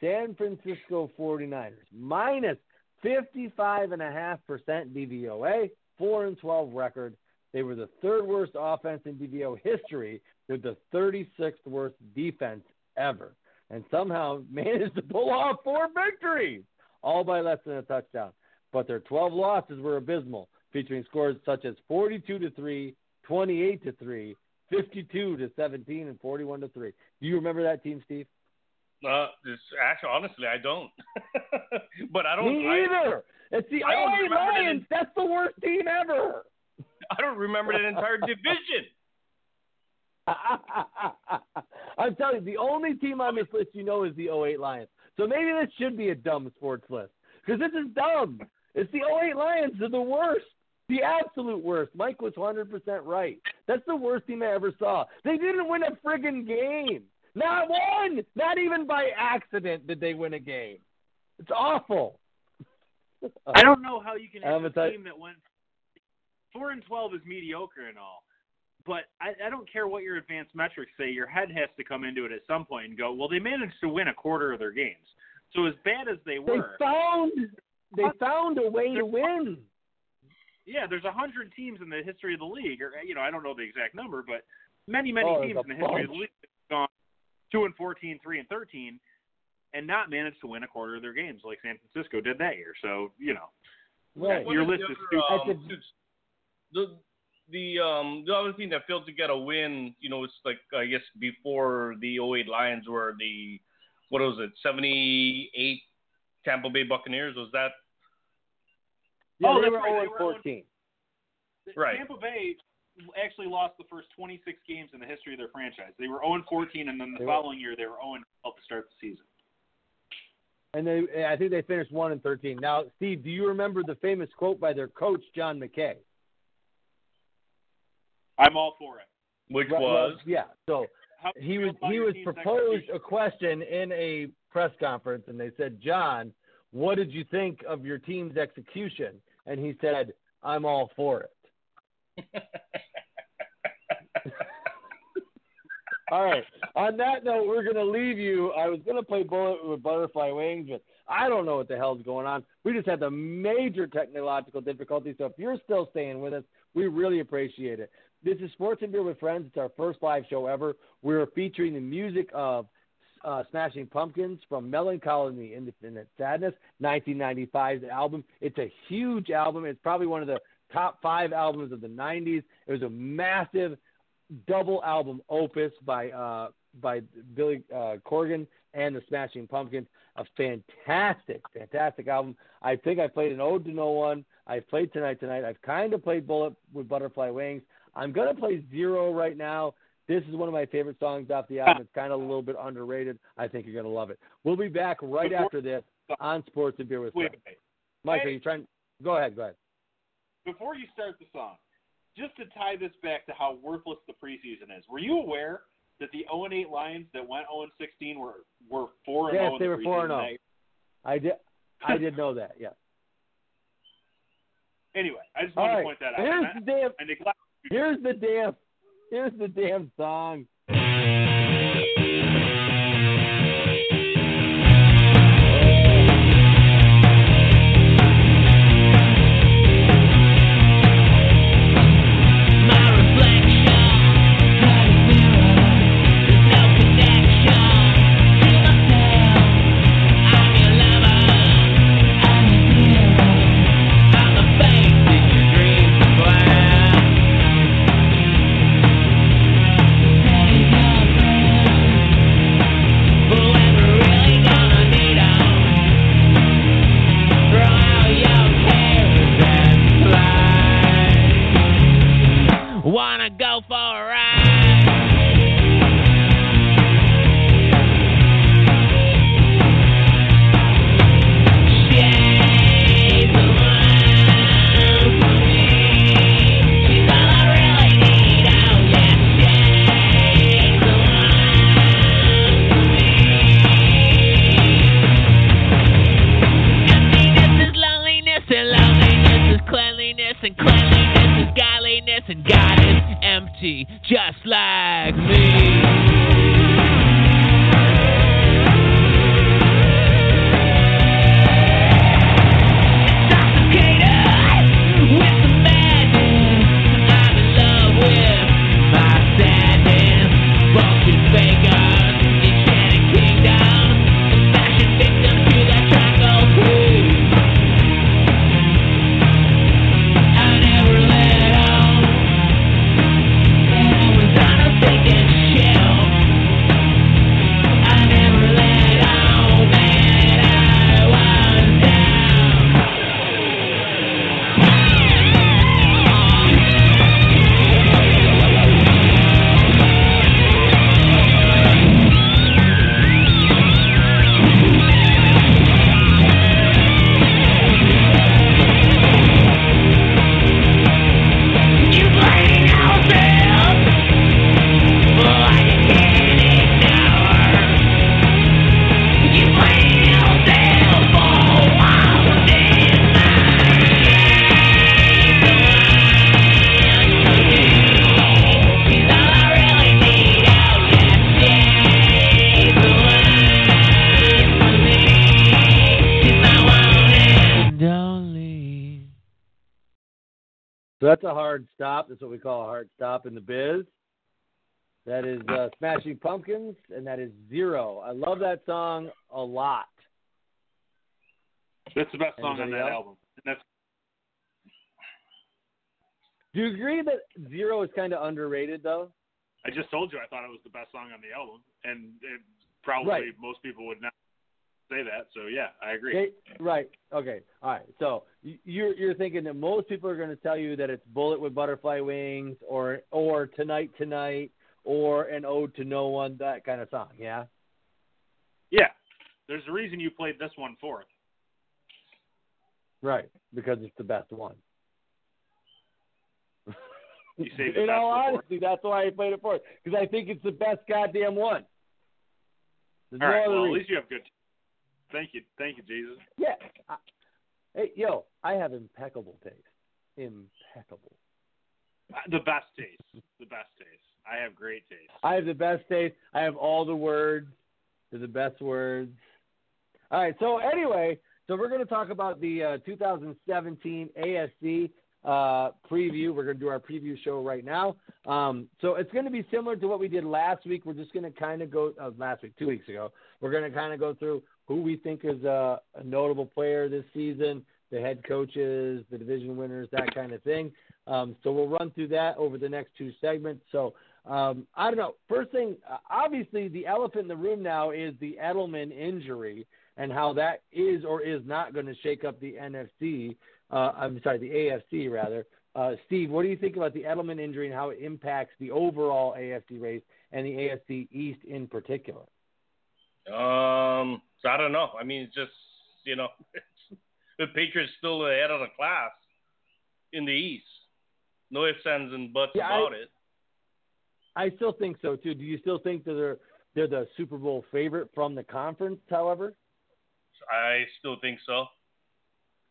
C: San Francisco 49ers, minus 55.5% DVOA, 4 and 12 record. They were the third worst offense in DVO history with the 36th worst defense ever, and somehow [LAUGHS] managed to pull off four victories, all by less than a touchdown. But their 12 losses were abysmal, featuring scores such as 42 to 3, 28 to 3, 52 to 17, and 41 to 3. Do you remember that team, Steve?
D: Uh, it's, actually, honestly, I don't. [LAUGHS] but I don't.
C: Me
D: I,
C: either. It's the LA
D: remember that
C: Lions. That's the worst team ever.
D: I don't remember that entire division. [LAUGHS]
C: I'm telling you, the only team on this list you know is the 08 Lions. So maybe this should be a dumb sports list because this is dumb. It's the 08 Lions. They're the worst. The absolute worst. Mike was 100% right. That's the worst team I ever saw. They didn't win a friggin' game. Not one. Not even by accident did they win a game. It's awful.
E: I don't know how you can have a team that went four and twelve is mediocre and all, but I, I don't care what your advanced metrics say. Your head has to come into it at some point and go, well, they managed to win a quarter of their games. So as bad as they were, They
C: found they found a way to win.
E: Yeah, there's a hundred teams in the history of the league, or you know, I don't know the exact number, but many, many
C: Oh,
E: teams in
C: a
E: the history of the league have gone two and 14, 3 and thirteen, and not managed to win a quarter of their games like San Francisco did that year. So you know,
C: Right.
D: What
E: Your list
D: the
E: is
D: other,
C: stupid.
D: um, the the um the other team that failed to get a win, you know, it's like I guess before the 08 Lions were the what was it, 78 Tampa Bay Buccaneers? Was that
C: Yeah,
E: Oh,
C: they were
E: right,
C: 0
E: they
C: oh
E: and
C: 14.
D: Right.
E: Tampa Bay actually lost the first 26 games in the history of their franchise. They were 0 14, and then the
C: They were-
E: following year they were 0 12 to start the season.
C: And they, I think they finished one and thirteen. Now, Steve, do you remember the famous quote by their coach, John McKay?
E: I'm all for it.
D: which
C: Right,
D: was
C: well, yeah. So
E: How do you
C: he was he was proposed a question in a press conference, and they said, John, what did you think of your team's execution? And he said, I'm all for it. [LAUGHS] All right. On that note, we're going to leave you. I was going to play Bullet with Butterfly Wings, but I don't know what the hell's going on. We just had the major technological difficulty. So if you're still staying with us, we really appreciate it. This is Sports and Beer with Friends. It's our first live show ever. We're featuring the music of uh, Smashing Pumpkins from Mellon Collie and Infinite Sadness, 1995's album. It's a huge album. It's probably one of the top five albums of the 90s. It was a massive double album opus by uh, by Billy uh, Corgan and the Smashing Pumpkins. A fantastic, fantastic album. I think I played an Ode to No One. I played Tonight Tonight. I've kind of played Bullet with Butterfly Wings. I'm gonna play Zero right now. This is one of my favorite songs off the album. Ah. It's kind of a little bit underrated. I think you're going to love it. We'll be back right
E: Before-
C: after this on Sports and Beer with
E: Wait.
C: Mike,
E: Hey.
C: are you trying? Go ahead. Go ahead.
E: Before you start the song, just to tie this back to how worthless the preseason is, were you aware that the 0 8 Lions that went 0 16 were were 4 and oh
C: Yes,
E: 0 in
C: they
E: the
C: were 4 and 0. I did. I did know that. Yeah. [LAUGHS]
E: Anyway, I just wanted
C: right.
E: to point that out.
C: Here's the damn.
E: I, I neglect
C: Here's the damn. Here's the damn song. That's a hard stop. That's what we call a hard stop in the biz. That is uh, Smashing Pumpkins, and that is Zero. I love that song a lot.
E: that's the best song on that
C: else?
E: album. That's
C: Do you agree that Zero is kind of underrated, though?
E: I just told you I thought it was the best song on the album, and it, probably
C: Right.
E: most people would not say that. So yeah, I agree.
C: Okay, right. Okay. All right. So you're you're thinking that most people are going to tell you that it's Bullet with Butterfly Wings or or Tonight Tonight or an Ode to No One, that kind of song. Yeah.
E: Yeah, there's a reason you played this one fourth.
C: Right. Because it's the best one.
E: You the [LAUGHS]
C: In all honesty, that's why I played it fourth because I think it's the best goddamn one. There's
E: All
C: no
E: right. Well, at least you have good. Thank you, thank you, Jesus.
C: Yeah. I, hey, yo, I have impeccable taste. Impeccable.
E: Uh, The best taste. The best taste. I have great taste.
C: I have the best taste. I have all the words. They're the best words. All right. So anyway, so we're going to talk about the uh, 2017 AFC uh, preview. We're going to do our preview show right now. Um, so it's going to be similar to what we did last week. We're just going to kind of go uh, last week, two weeks ago. We're going to kind of go through who we think is a, a notable player this season, the head coaches, the division winners, that kind of thing. Um, so we'll run through that over the next two segments. So um, I don't know. First thing, uh, obviously, the elephant in the room now is the Edelman injury and how that is or is not going to shake up the NFC. Uh, I'm sorry, the AFC rather. Uh, Steve, what do you think about the Edelman injury and how it impacts the overall AFC race and the AFC East in particular?
D: Um, so I don't know. I mean, it's just you know, [LAUGHS] the Patriots still ahead of the class in the East. No ifs, ands, and buts
C: Yeah, I-
D: about it.
C: I still think so too. Do you still think that they're they're the Super Bowl favorite from the conference? However,
D: I still think so.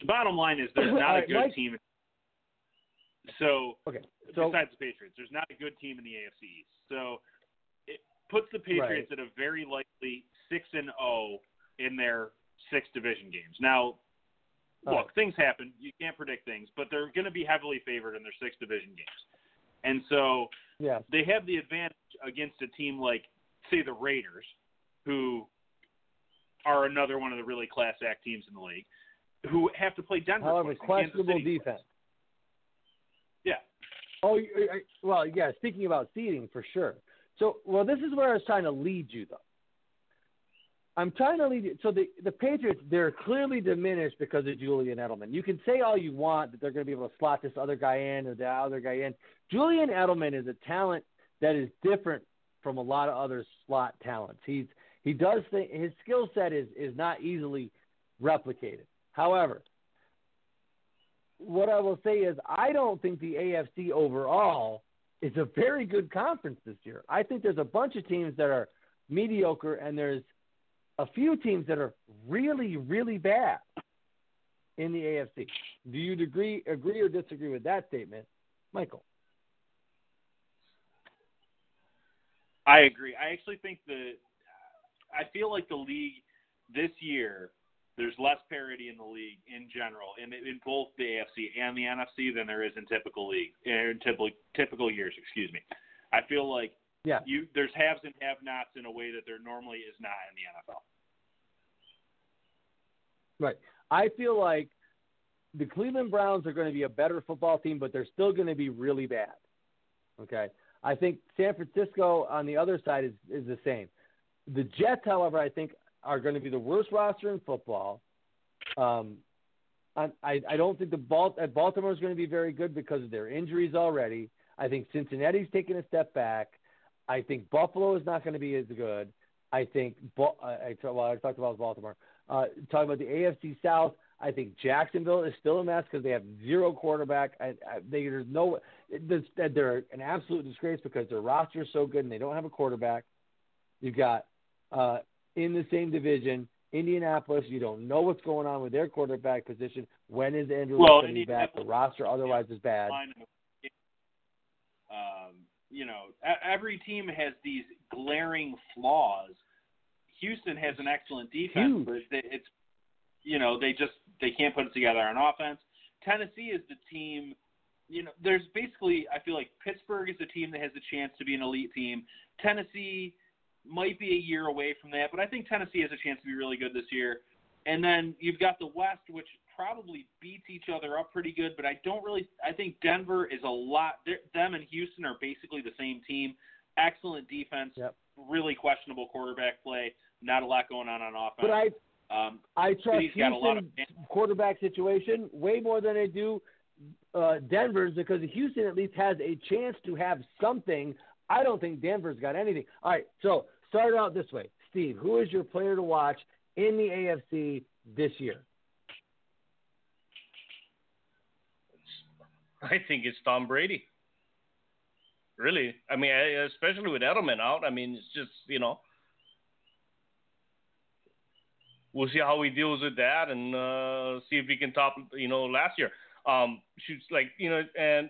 E: The bottom line is there's
C: All [LAUGHS]
E: not a good
C: Mike-
E: team. So
C: okay. So
E: besides the Patriots, there's not a good team in the AFC East. So it puts the Patriots at a very likely six and zero in their six division games. Now,
C: All
E: look, things happen. You can't predict things, but they're going to be heavily favored in their six division games. And so
C: yeah,
E: they have the advantage against a team like, say, the Raiders, who are another one of the really class act teams in the league, who have to play Denver.
C: however,
E: twice and Kansas
C: questionable
E: twice.
C: defense.
E: Yeah.
C: Oh, well, yeah. Speaking about seeding, for sure. So, well, this is where I was trying to lead you, though. I'm trying to lead you. So the the Patriots, they're clearly diminished because of Julian Edelman. You can say all you want that they're going to be able to slot this other guy in or that other guy in. Julian Edelman is a talent that is different from a lot of other slot talents. He's he does think his skill set is is not easily replicated. However, what I will say is I don't think the AFC overall is a very good conference this year. I think there's a bunch of teams that are mediocre and there's a few teams that are really, really bad in the AFC. Do you agree agree or disagree with that statement, Michael?
E: I agree. I actually think that I feel like the league this year there's less parity in the league in general in in both the AFC and the NFC than there is in typical league in typical typical years. Excuse me. I feel like
C: Yeah.
E: you there's haves and have-nots in a way that there normally is not in the NFL.
C: Right. I feel like the Cleveland Browns are going to be a better football team, but they're still going to be really bad. Okay. I think San Francisco on the other side is, is the same. The Jets, however, I think are going to be the worst roster in football. Um, I, I don't think the Bal- Baltimore is going to be very good because of their injuries already. I think Cincinnati's taking a step back. I think Buffalo is not going to be as good. I think I well, I talked about Baltimore. Uh, talking about the AFC South, I think Jacksonville is still a mess because they have zero quarterback. I, I, they, there's no, there's, they're an absolute disgrace because their roster is so good and they don't have a quarterback. You've got uh, in the same division, Indianapolis. You don't know what's going on with their quarterback position. When is Andrew
E: Well,
C: Luck going to be back? The roster otherwise is bad.
E: Um, you know, every team has these glaring flaws. Houston has an excellent defense,
C: Huge.
E: but they- it's you know they just they can't put it together on offense. Tennessee is the team. You know, there's basically I feel like Pittsburgh is the team that has a chance to be an elite team. Tennessee might be a year away from that, but I think Tennessee has a chance to be really good this year. And then you've got the West, which probably beats each other up pretty good, but I don't really. I think Denver is a lot. Them and Houston are basically the same team. Excellent defense,
C: Yep.
E: really questionable quarterback play. Not a lot going on on offense.
C: But I
E: um,
C: I trust
E: City's got a lot of-
C: Houston's quarterback situation way more than I do uh, Denver's because Houston at least has a chance to have something. I don't think Denver's got anything. All right, so start out this way, Steve. Who is your player to watch in the AFC this year? [LAUGHS]
D: I think it's Tom Brady. Really, I mean, especially with Edelman out. I mean, it's just you know, we'll see how he deals with that and uh, see if he can top you know last year. Um, shoots like you know, and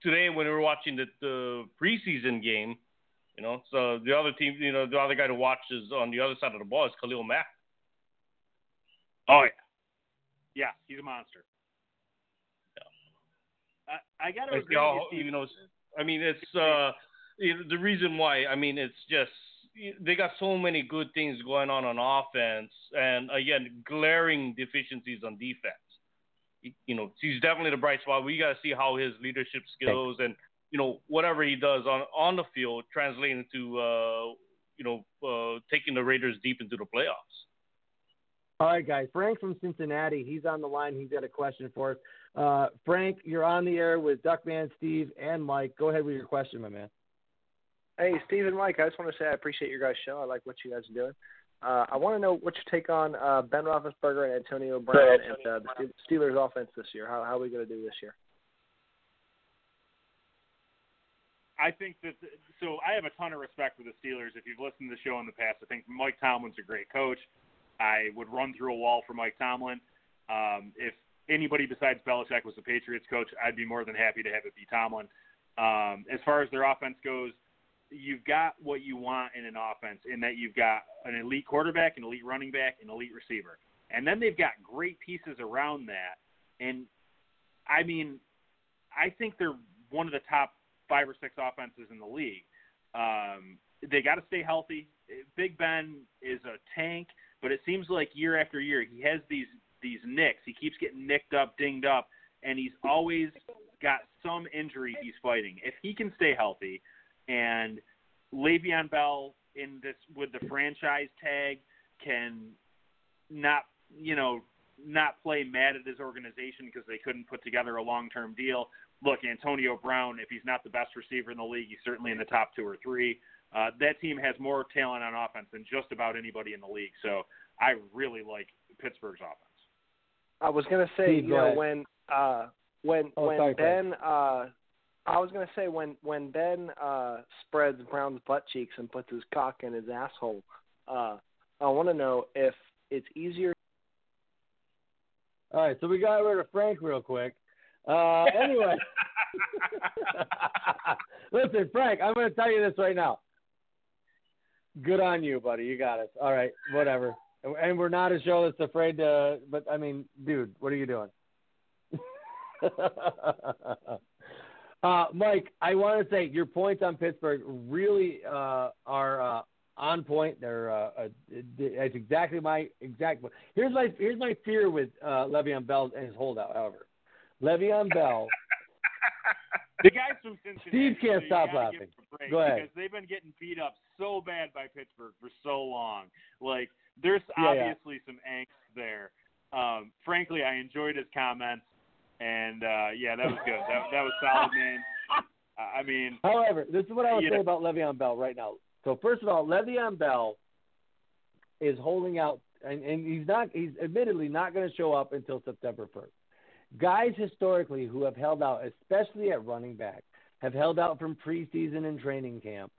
D: today when we were watching the, the preseason game, you know, so the other team, you know, the other guy to watch is on the other side of the ball is Khalil Mack.
E: Oh yeah, yeah, he's a monster. I, I got to
D: Like,
E: agree. with you,
D: you know, I mean, it's uh, the reason why. I mean, it's just they got so many good things going on on offense, and again, glaring deficiencies on defense. You know, he's definitely the bright spot. We got to see how his leadership skills and you know whatever he does on on the field translating to uh, you know uh, taking the Raiders deep into the playoffs.
C: All right, guys. Frank from Cincinnati, he's on the line. He's got a question for us. Uh, Frank, you're on the air with Duckman, Steve, and Mike. Go ahead with your question, my man.
G: Hey, Steve and Mike, I just want to say I appreciate your guys' show. I like what you guys are doing. Uh, I want to know what your take on uh, Ben Roethlisberger and Antonio Brown and uh, the Steelers' offense this year. How, how are we going to do this year?
E: I think that so I have a ton of respect for the Steelers. If you've listened to the show in the past, I think Mike Tomlin's a great coach. I would run through a wall for Mike Tomlin. Um, if anybody besides Belichick was the Patriots coach, I'd be more than happy to have it be Tomlin. Um, as far as their offense goes, you've got what you want in an offense in that you've got an elite quarterback, an elite running back, an elite receiver. And then they've got great pieces around that. And I mean, I think they're one of the top five or six offenses in the league. Um, they got to stay healthy. Big Ben is a tank, but it seems like year after year he has these these nicks. He keeps getting nicked up, dinged up, and he's always got some injury he's fighting. If he can stay healthy, and Le'Veon Bell in this with the franchise tag can not you know not play mad at his organization because they couldn't put together a long term deal. Look, Antonio Brown, if he's not the best receiver in the league, he's certainly in the top two or three. Uh, that team has more talent on offense than just about anybody in the league. So I really like Pittsburgh's offense.
G: I was going to say,
C: Steve,
G: you know, when uh, when
C: Oh,
G: when
C: sorry,
G: Ben, uh, I was going to say when when Ben uh, spreads Brown's butt cheeks and puts his cock in his asshole, uh, I want to know if it's easier.
C: All right, so we got rid of Frank real quick. Uh, [LAUGHS] anyway, [LAUGHS] listen, Frank, I'm going to tell you this right now. Good on you, buddy. You got us. All right, whatever. And- we're not a show that's afraid to. But I mean, dude, what are you doing? [LAUGHS] uh, Mike, I want to say your points on Pittsburgh really uh, are uh, on point. They're uh, uh, it's exactly my exact. Here's my here's my fear with uh, Le'Veon Bell and his holdout. However, Le'Veon Bell. [LAUGHS]
E: The guys from Cincinnati.
C: Steve can't
E: so
C: stop laughing.
E: them a break
C: Go ahead.
E: Because they've been getting beat up so bad by Pittsburgh for so long. Like, there's
C: Yeah, yeah.
E: obviously some angst there. Um, frankly, I enjoyed his comments, and uh, yeah, that was good. That, that was solid, man. [LAUGHS] I I mean,
C: However, this is what I would say
E: know-
C: about Le'Veon Bell right now. So first of all, Le'Veon Bell is holding out, and, and he's not. He's admittedly not going to show up until September first. Guys historically who have held out, especially at running back, have held out from preseason and training camp.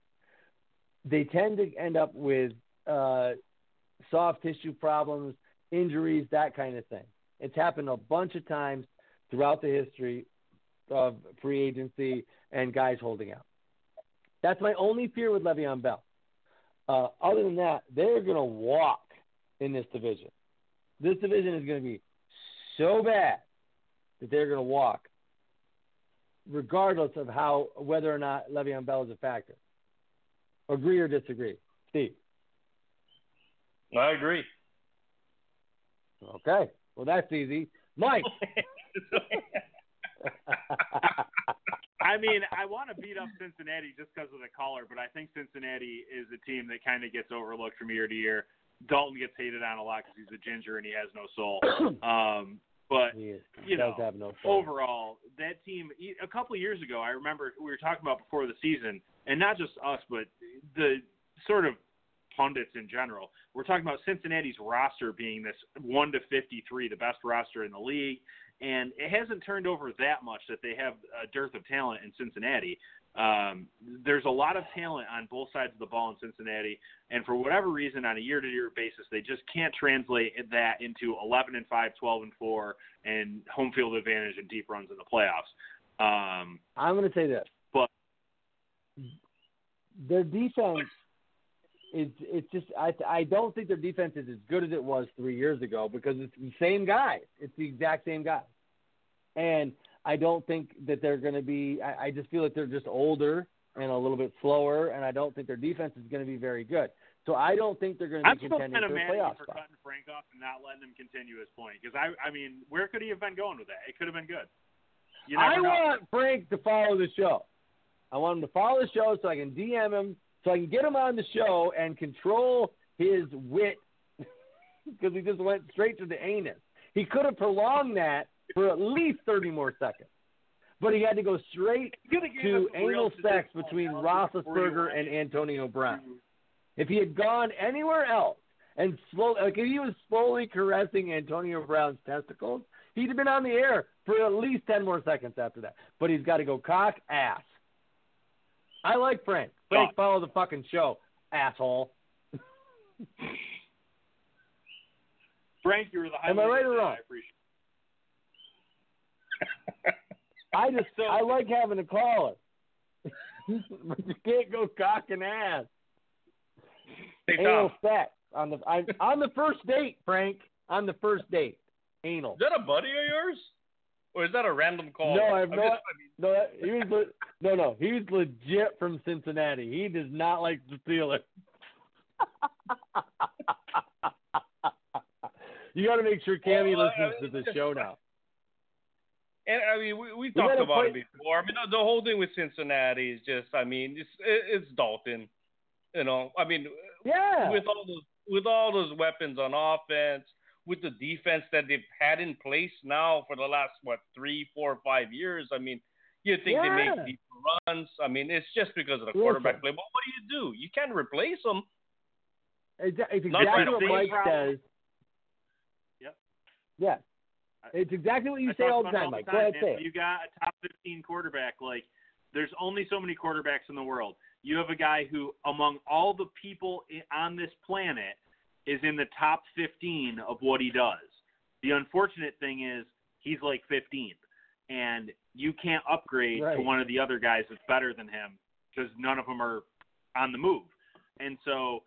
C: They tend to end up with uh, soft tissue problems, injuries, that kind of thing. It's happened a bunch of times throughout the history of free agency and guys holding out. That's my only fear with Le'Veon Bell. Uh, other than that, they're going to walk in this division. This division is going to be so bad that they're going to walk, regardless of how whether or not Le'Veon Bell is a factor. Agree or disagree, Steve?
D: I agree.
C: Okay, well that's easy. Mike. [LAUGHS] [LAUGHS]
E: I mean, I want to beat up Cincinnati just because of the caller, but I think Cincinnati is a team that kind of gets overlooked from year to year. Dalton gets hated on a lot because he's a ginger and he has no soul. [CLEARS THROAT] Um, but
C: he is,
E: you
C: does
E: know,
C: have no soul.
E: overall, that team a couple of years ago, I remember we were talking about before the season, and not just us, but the sort of pundits in general. We're talking about Cincinnati's roster being this one to fifty-three, the best roster in the league, and it hasn't turned over that much that they have a dearth of talent in Cincinnati. Um, there's a lot of talent on both sides of the ball in Cincinnati, and for whatever reason, on a year-to-year basis, they just can't translate that into 11 and 5, 12 and 4, and home field advantage and deep runs in the playoffs. Um,
C: I'm going to say this.
E: But-
C: their defense is it's just I I don't think their defense is as good as it was three years ago because it's the same guy. It's the exact same guy, and I don't think that they're going to be. I, I just feel like they're just older and a little bit slower, and I don't think their defense is going to be very good. So I don't think they're going to be I'm
E: still
C: contending
E: kind of
C: for a
E: mad
C: playoff
E: for
C: spot.
E: cutting Frank off and not letting him continue his point because I, I mean, where could he have been going with that? It could have been good.
C: I
E: know.
C: want Frank to follow the show. I want him to follow the show so I can DM him, so I can get him on the show and control his wit [LAUGHS] because he just went straight to the anus. He could have prolonged that for at least 30 more seconds. But he had to go straight
H: You coulda gave
C: to
H: us some real
C: anal sex between Roethlisberger and Antonio Brown. If he had gone anywhere else and slowly, like if he was slowly caressing Antonio Brown's testicles, he'd have been on the air for at least 10 more seconds after that. But he's got to go cock ass. I like Frank. Frank, follow the fucking show, asshole. [LAUGHS]
E: Frank, you were the
C: Am I right or wrong?
E: I appreciate [LAUGHS] [LAUGHS]
C: I just I like having a caller. but you can't go cock and ass. Anal sex on the I, on the first date, Frank. On the first date, anal.
D: is that a buddy of yours? Or is that a random call?
C: No, I have no.
D: just-
C: No, that- he was le- no, no. He's legit from Cincinnati. He does not like the Steelers. [LAUGHS] you got to make sure Cammy
D: Well, I-
C: listens to the show now.
D: And I mean, we, we talked about
C: play-
D: it before. I mean, the, the whole thing with Cincinnati is just, I mean, it's it, it's Dalton. You know, I mean,
C: Yeah.
D: with all those with all those weapons on offense, with the defense that they've had in place now for the last what three, four, five years. I mean, you think they make deep runs. I mean, it's just because of the
C: Listen.
D: quarterback play. But what do you do? You can't replace them.
C: It's, it's exactly what
D: away.
C: Mike says.
E: Yep.
C: Yeah. It's exactly what you
E: I
C: say all the time,
E: all
C: Mike.
E: the
C: Go ahead, say it.
E: You got a top 15 quarterback. Like, there's only so many quarterbacks in the world. You have a guy who, among all the people on this planet, is in the top 15 of what he does. The unfortunate thing is he's like 15th, and you can't upgrade to one of the other guys that's better than him because none of them are on the move. And so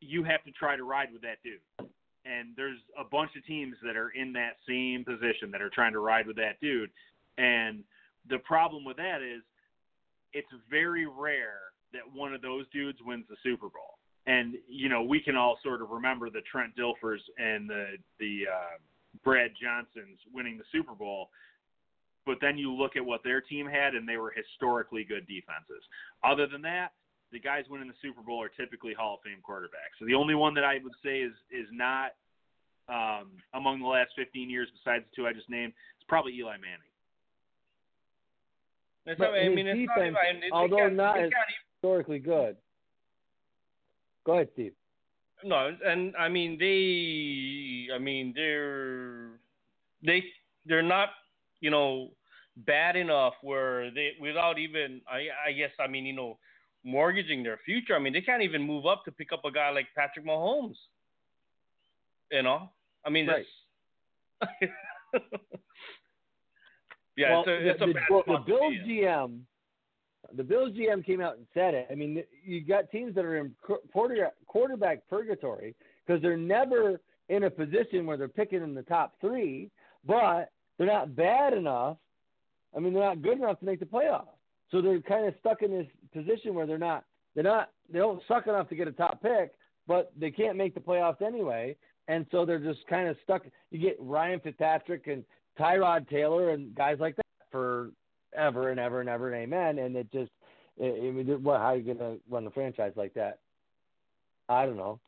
E: you have to try to ride with that dude. And there's a bunch of teams that are in that same position that are trying to ride with that dude. And the problem with that is it's very rare that one of those dudes wins the Super Bowl. And you know, we can all sort of remember the Trent Dilfers and the the uh, Brad Johnsons winning the Super Bowl. But then you look at what their team had, and they were historically good defenses. Other than that, the guys winning the Super Bowl are typically Hall of Fame quarterbacks. So the only one that I would say is is not um, among the last 15 years, besides the two I just named, is probably Eli Manning.
D: It's
C: But
D: not- I
C: his
D: mean, it's not
C: defense,
D: even, they
C: although
D: can't-
C: not as-
D: can't even-
C: Historically good. Go ahead, Steve.
D: No, and I mean they, I mean they're they they're not you know bad enough where they without even I I guess I mean you know mortgaging their future. I mean they can't even move up to pick up a guy like Patrick Mahomes. You know, I mean
C: Right.
D: that's [LAUGHS] yeah,
C: well,
D: it's a, it's
C: the,
D: a
C: the,
D: bad
C: the
D: to
C: Bills. GM, the Bills GM came out and said it. I mean, you got teams that are in quarter, quarterback purgatory because they're never in a position where they're picking in the top three, but they're not bad enough. I mean, they're not good enough to make the playoffs. So they're kind of stuck in this position where they're not, they're not, they don't suck enough to get a top pick, but they can't make the playoffs anyway. And so they're just kind of stuck. You get Ryan Fitzpatrick and Tyrod Taylor and guys like that for ever and ever and ever and amen. And it just, I I mean, what? How are you gonna run the franchise like that? I don't know.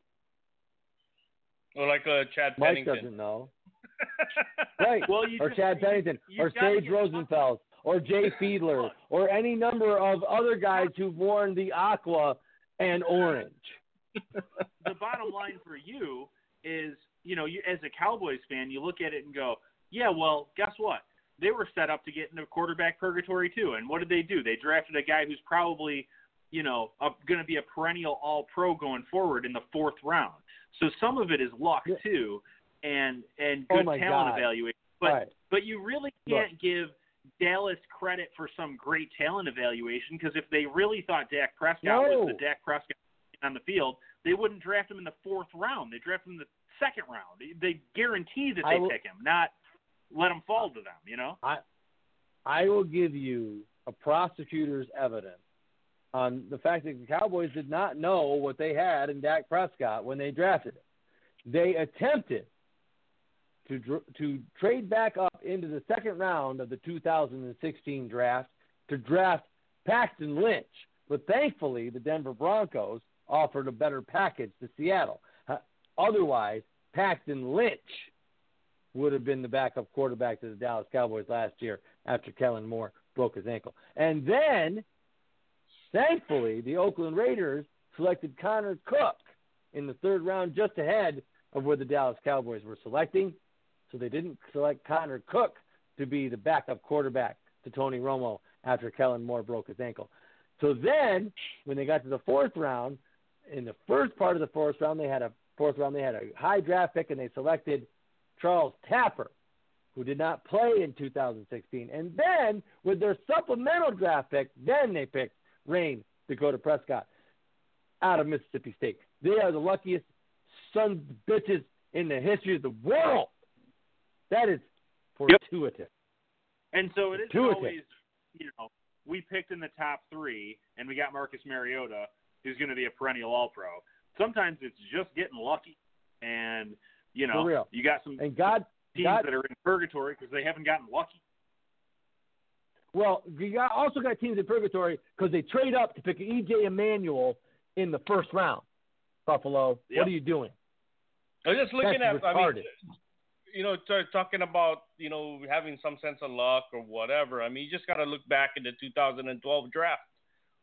D: or like uh, Chad
C: Mike
D: Pennington.
C: doesn't know. [LAUGHS] Right.
E: Well, you
C: or
E: just-
C: Chad Pennington,
E: you
C: or Sage
E: get-
C: Rosenfels, or Jay [LAUGHS] Fiedler, or any number of other guys who've worn the aqua and orange. [LAUGHS]
E: the bottom line for you is, you know, you as a Cowboys fan, you look at it and go, yeah, well, guess what? They were set up to get into quarterback purgatory too. And what did they do? They drafted a guy who's probably, you know, going to be a perennial All Pro going forward in the fourth round. So some of it is luck too, and and
C: Oh
E: good
C: my
E: talent
C: God.
E: evaluation. But
C: right.
E: but you really can't give Dallas credit for some great talent evaluation because if they really thought Dak Prescott was the Dak Prescott on the field, they wouldn't draft him in the fourth round. They draft him in the second round. They guarantee that they
C: will-
E: pick him, not let them fall to them. You know.
C: I I will give you a prosecutor's evidence on the fact that the Cowboys did not know what they had in Dak Prescott when they drafted him. They attempted to to trade back up into the second round of the 2016 draft to draft Paxton Lynch, but thankfully the Denver Broncos offered a better package to Seattle. Otherwise, Paxton Lynch would have been the backup quarterback to the Dallas Cowboys last year after Kellen Moore broke his ankle. And then, thankfully, the Oakland Raiders selected Connor Cook in the third round, just ahead of where the Dallas Cowboys were selecting. So they didn't select Connor Cook to be the backup quarterback to Tony Romo after Kellen Moore broke his ankle. So then, when they got to the fourth round, in the first part of the fourth round, they had a fourth round, they had a high draft pick, and they selected Charles Tapper, who did not play in 2016. And then, with their supplemental draft pick, then they picked Rayne Dakota Prescott out of Mississippi State. They are the luckiest sons of bitches in the history of the world. That is fortuitous.
E: And so it is
C: Intuitive.
E: always, you know, we picked in the top three, and we got Marcus Mariota, who's going to be a perennial All-Pro. Sometimes it's just getting lucky, and you know,
C: For real.
E: you got some
C: And God,
E: teams
C: God
E: that are in purgatory because they haven't gotten lucky.
C: Well, you got, also got teams in purgatory because they trade up to pick EJ Manuel in the first round. Buffalo,
E: Yep.
C: what are you doing?
D: I'm just looking
C: That's
D: at, I mean, you know, t- talking about, you know, having some sense of luck or whatever. I mean, you just got to look back in the 2012 draft.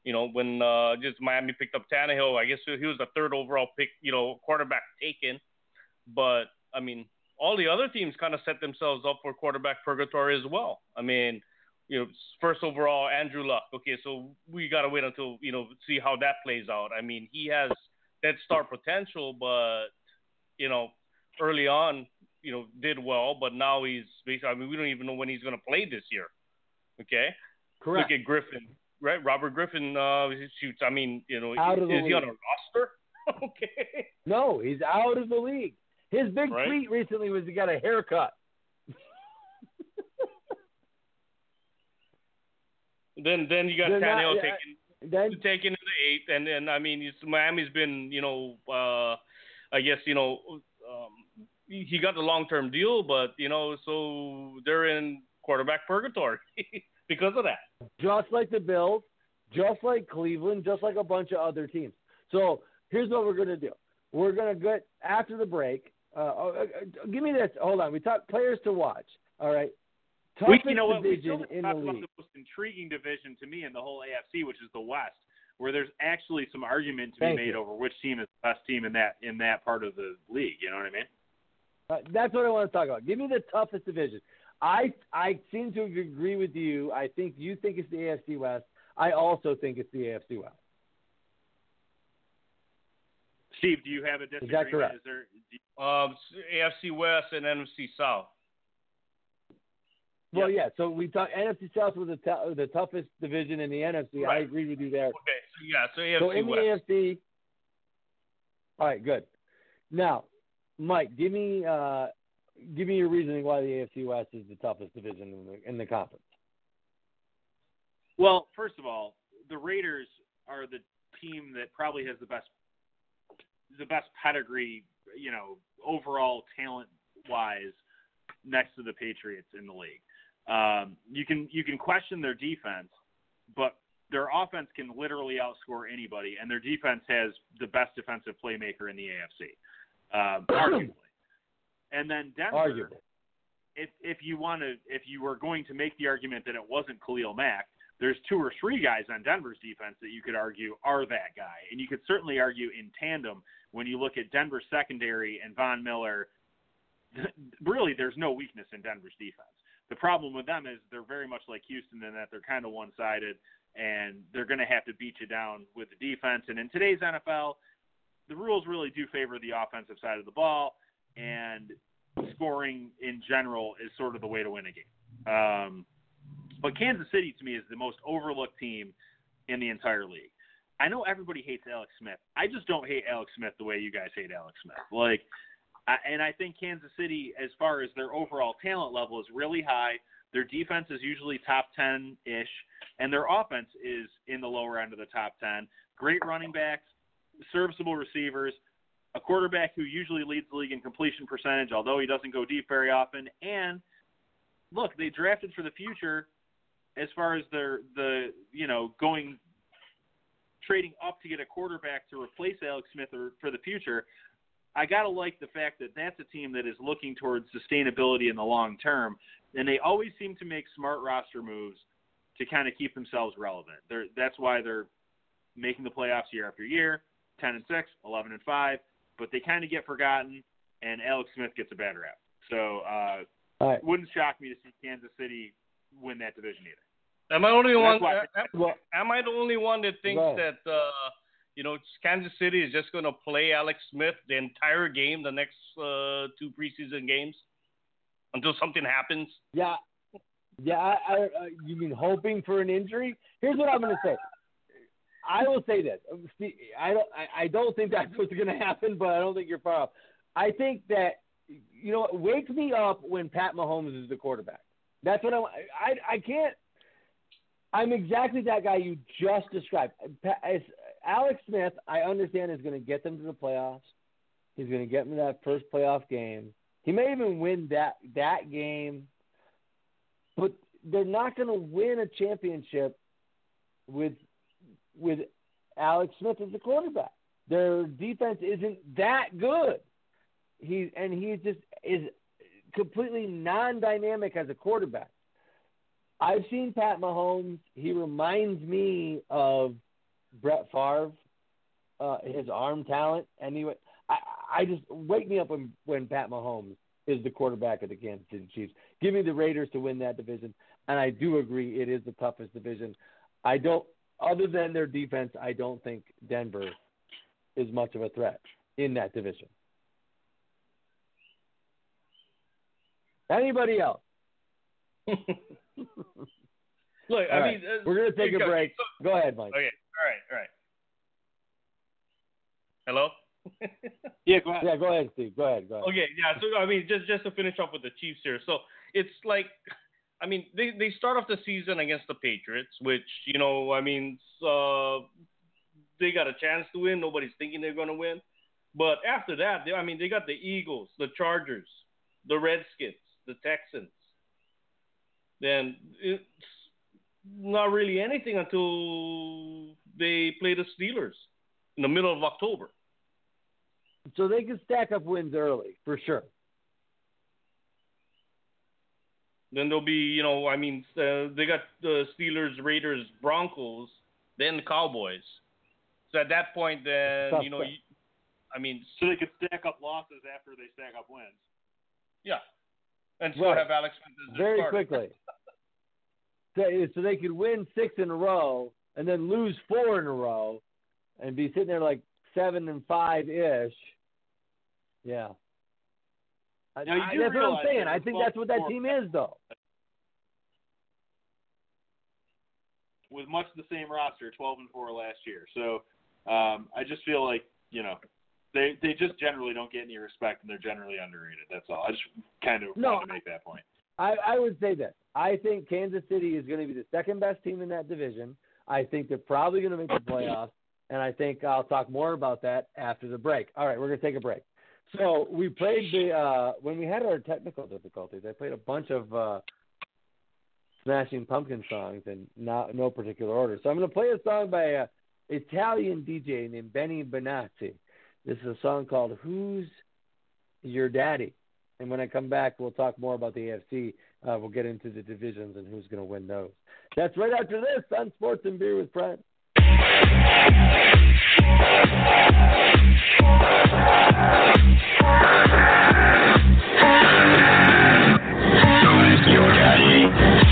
D: You know, when uh, just Miami picked up Tannehill, I guess he was the third overall pick, you know, quarterback taken. But I mean, all the other teams kind of set themselves up for quarterback purgatory as well. I mean, you know, first overall Andrew Luck. Okay, so we got to wait until you know see how that plays out. I mean, he has that star potential, but you know, early on, you know, did well, but now he's basically. I mean, we don't even know when he's going to play this year. Okay,
C: Correct.
D: look at Griffin, right? Robert Griffin uh, shoots. I mean, you know,
C: Out the
D: is he on a roster? [LAUGHS] okay.
C: No, he's out of the league. His big
D: Right.
C: tweet recently was he got a haircut.
D: Then then you got
C: They're not-
D: Tannehill
C: yeah,
D: taking
C: Then
D: taking in the eighth, and then I mean, it's, Miami's been, you know, uh, I guess you know, um, he he got the long term deal, but you know, so they're in quarterback purgatory [LAUGHS] because of that.
C: just like the Bills, just like Cleveland, just like a bunch of other teams. So here's what we're going to do. We're going to get after the break. Uh, uh, uh, give me this. Hold on. We talk players to watch. All right.
E: We, you know what? We still
C: in
E: talked
C: the
E: about the most intriguing division to me in the whole AFC, which is the West, where there's actually some argument to
C: Thank
E: be made
C: you.
E: over which team is the best team in that in that part of the league. You know what I mean?
C: Uh, that's what I want to talk about. Give me the toughest division. I I seem to agree with you. I think you think it's the AFC West. I also think it's the AFC West.
E: Steve, do you have a
C: that
E: disagreement?
C: correct?
E: Is there, you-
D: Um, AFC West and NFC South.
C: Well, yeah. So we talk NFC South was the, tou- the toughest division in the NFC. I agree with you there.
D: Okay, so yeah, so AFC
C: So in the AFC. All right, good. Now, Mike, give me uh, give me your reasoning why the AFC West is the toughest division in the in the conference.
E: well, first of all, the Raiders are the team that probably has the best the best pedigree, you know, overall talent wise, next to the Patriots in the league. Um, you can you can question their defense, but their offense can literally outscore anybody, and their defense has the best defensive playmaker in the AFC, um, [CLEARS THROAT] arguably. And then Denver,
C: Arguably.
E: if if you want to, if you were going to make the argument that it wasn't Khalil Mack, there's two or three guys on Denver's defense that you could argue are that guy, and you could certainly argue in tandem when you look at Denver's secondary and Von Miller. [LAUGHS] Really, there's no weakness in Denver's defense. The problem with them is they're very much like Houston in that they're kind of one-sided, and they're going to have to beat you down with the defense. And in today's NFL, the rules really do favor the offensive side of the ball, and scoring in general is sort of the way to win a game. Um, but Kansas City to me is the most overlooked team in the entire league. I know everybody hates Alex Smith. I just don't hate Alex Smith the way you guys hate Alex Smith. Like, I, and I think Kansas City, as far as their overall talent level, is really high. Their defense is usually top ten ish, and their offense is in the lower end of the top ten. Great running backs, serviceable receivers, a quarterback who usually leads the league in completion percentage, although he doesn't go deep very often. And look, they drafted for the future as far as their the you know going trading up to get a quarterback to replace Alex Smith or for the future. I got to like the fact that that's a team that is looking towards sustainability in the long term, and they always seem to make smart roster moves to kind of keep themselves relevant. They're, that's why they're making the playoffs year after year, 10 and 6, 11 and 5, but they kind of get forgotten, and Alex Smith gets a bad rap. So uh,
C: All right.
E: wouldn't shock me to see Kansas City win that division either.
D: Am I the only one?
E: why-
D: am,
C: Well,
D: am I the only one that thinks
C: ahead.
D: that uh, you know Kansas City is just going to play Alex Smith the entire game, the next uh, two preseason games, until something happens?
C: Yeah, yeah. I, I, uh, you mean hoping for an injury? Here's what I'm going to say. I will say this. See, I don't. I, I don't think that's what's going to happen, but I don't think you're far off. I think that you know, wake me up when Pat Mahomes is the quarterback. That's what I. want. I. I can't. I'm exactly that guy you just described. As Alex Smith, I understand is going to get them to the playoffs. He's going to get them to that first playoff game. He may even win that that game, but they're not going to win a championship with with Alex Smith as the quarterback. Their defense isn't that good. He and he just is completely non-dynamic as a quarterback. I've seen Pat Mahomes. He reminds me of Brett Favre, uh, his arm talent. Anyway, I, I just wake me up when when Pat Mahomes is the quarterback of the Kansas City Chiefs. Give me the Raiders to win that division, and I do agree it is the toughest division. I don't, other than their defense, I don't think Denver is much of a threat in that division. Anybody else? [LAUGHS]
D: Look,
C: All
D: I
C: right.
D: mean, uh,
C: We're gonna take a
D: okay,
C: break.
D: so-
C: Go ahead, Mike.
D: Okay, all right, all right. Hello. [LAUGHS]
E: Yeah, go ahead.
C: Yeah, go ahead, Steve. Go ahead. Go ahead.
D: Okay, yeah. So I mean, just just to finish off with the Chiefs here. So it's like, I mean, they they start off the season against the Patriots, which you know, I mean, uh, they got a chance to win. Nobody's thinking they're going to win. But after that, they, I mean, they got the Eagles, the Chargers, the Redskins, the Texans. Then it's not really anything until they play the Steelers in the middle of October.
C: So they can stack up wins early for sure.
D: Then there'll be, you know, I mean, uh, they got the Steelers, Raiders, Broncos, then the Cowboys. So at that point, then
C: Tough
D: you know, you, I mean,
E: So they could stack up losses after they stack up wins.
D: yeah, and still
C: Right.
D: have Alex Smith as their
C: very
D: starter.
C: quickly. So, so they could win six in a row and then lose four in a row and be sitting there like seven and five ish. Yeah. I-
E: Now, you
C: I- that's what I'm saying. I think that's what that team is, though.
E: with much the same roster, 12 and four last year. So um, I just feel like you know they they just generally don't get any respect and they're generally underrated. That's all. I just kind of
C: No,
E: want to make that point.
C: I, I would say this. I think Kansas City is going to be the second best team in that division. I think they're probably going to make the playoffs, and I think I'll talk more about that after the break. All right, we're going to take a break. So we played the uh, when we had our technical difficulties. I played a bunch of uh, Smashing Pumpkin songs in not no particular order. So I'm going to play a song by a Italian DJ named Benny Benassi. This is a song called "Who's Your Daddy." And when I come back, we'll talk more about the AFC. Uh, we'll get into the divisions and who's going to win those. That's right after this on Sports and Beer with Friends.
B: Who's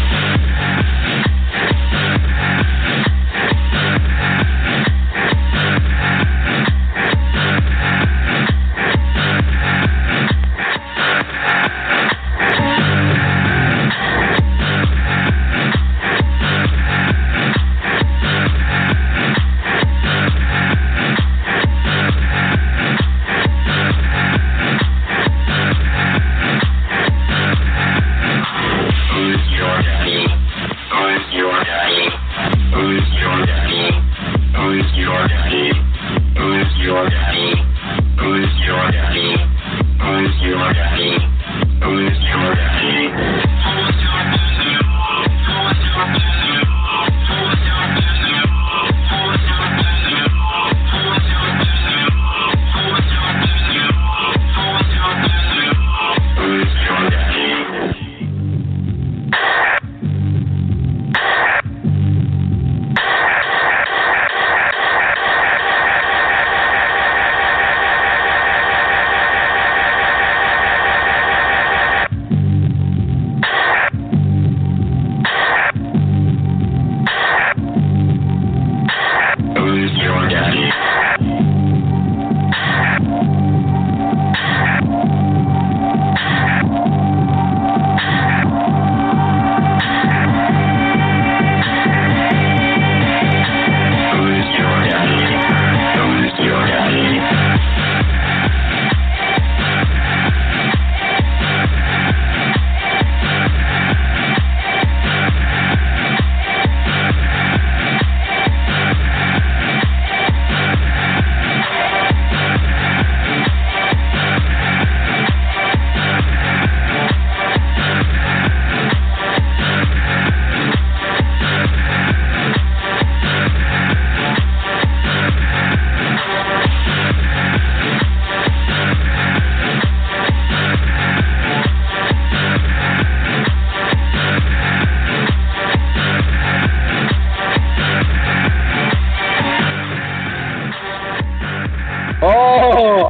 C: Oh,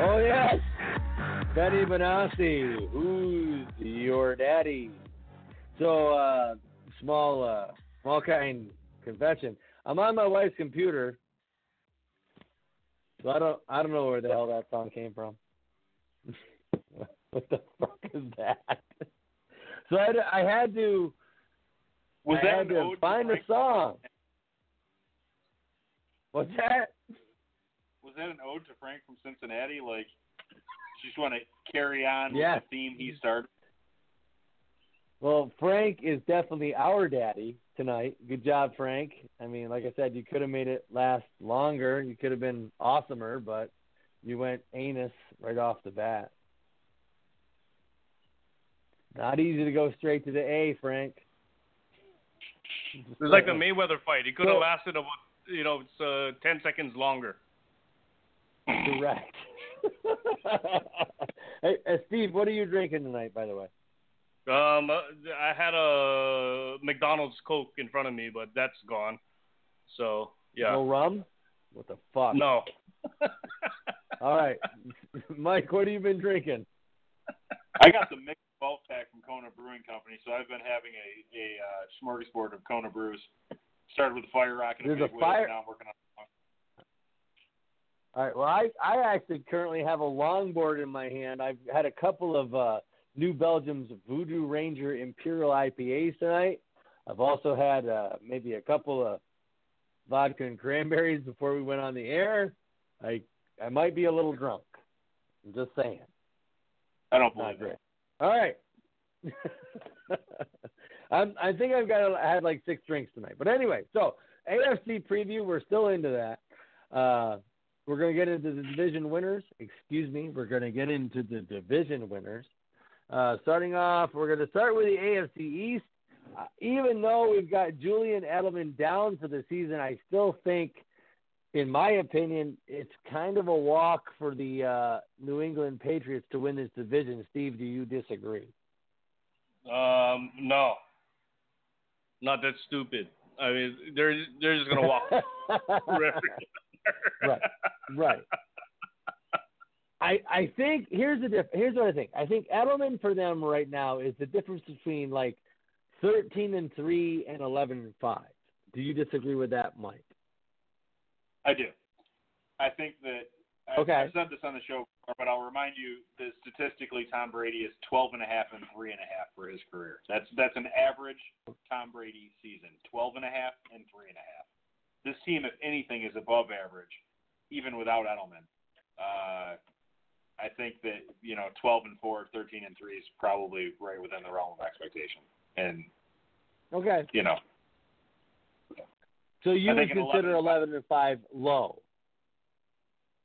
C: oh yes, Benny Benassi. Who's your daddy? So, uh, small, uh, small kind confession. I'm on my wife's computer, so I don't, I don't know where the hell that song came from. [LAUGHS] what the fuck is that? So I, had to- I had to,
E: Was
C: I
E: that
C: had to find a song. What's that?
E: Was that an ode to Frank from Cincinnati? Like, just want to carry on
C: Yes.
E: with the theme he started.
C: Well, Frank is definitely our daddy tonight. Good job, Frank. I mean, like I said, you could have made it last longer. You could have been awesomer, but you went anus right off the bat. Not easy to go straight to the A, Frank.
D: It was like the Mayweather fight. It could have
C: So-
D: lasted about you know it's uh, ten seconds longer.
C: Correct. [LAUGHS] hey, uh, Steve, what are you drinking tonight, by the way?
D: Um, uh, I had a McDonald's Coke in front of me, but that's gone. So yeah,
C: No rum? What the fuck?
D: no. [LAUGHS]
C: All right. [LAUGHS] Mike, what have you been drinking?
E: I got the mixed 12 pack from Kona Brewing Company, so I've been having a a uh, smorgasbord of Kona brews. Started with Fire Rock and a
C: There's a
E: big wheel,
C: fire-
E: and now I'm working on.
C: All right. Well, I I actually currently have a longboard in my hand. I've had a couple of uh, New Belgium's Voodoo Ranger Imperial IPAs tonight. I've also had uh, maybe a couple of vodka and cranberries before we went on the air. I I might be a little drunk. I'm just saying.
E: I don't believe it.
C: All right. [LAUGHS] I'm, I think I've got I had like six drinks tonight. But anyway, so AFC preview. We're still into that. Uh, we're going to get into the division winners. Excuse me. We're going to get into the division winners. Uh, starting off, we're going to start with the AFC East. Uh, even though we've got Julian Edelman down for the season, I still think, in my opinion, it's kind of a walk for the uh, New England Patriots to win this division. Steve, do you disagree?
D: Um, no. Not that stupid. I mean, they're they're just gonna walk. [LAUGHS]
C: right, right. I I think here's the diff- here's what I think. I think Edelman for them right now is the difference between like thirteen and three and eleven and five. Do you disagree with that, Mike?
E: I do. I think that I,
C: Okay.
E: I've said this on the show, before, but I'll remind you that statistically, Tom Brady is 12 and a half and three and a half for his career. That's that's an average Tom Brady season, 12 and a half and three and a half. This team, if anything, is above average, even without Edelman. Uh, I think that you know, 12 and four, 13 and three is probably right within the realm of expectation, and
C: Okay.
E: you know,
C: So you would consider
E: 11
C: eleven and five low.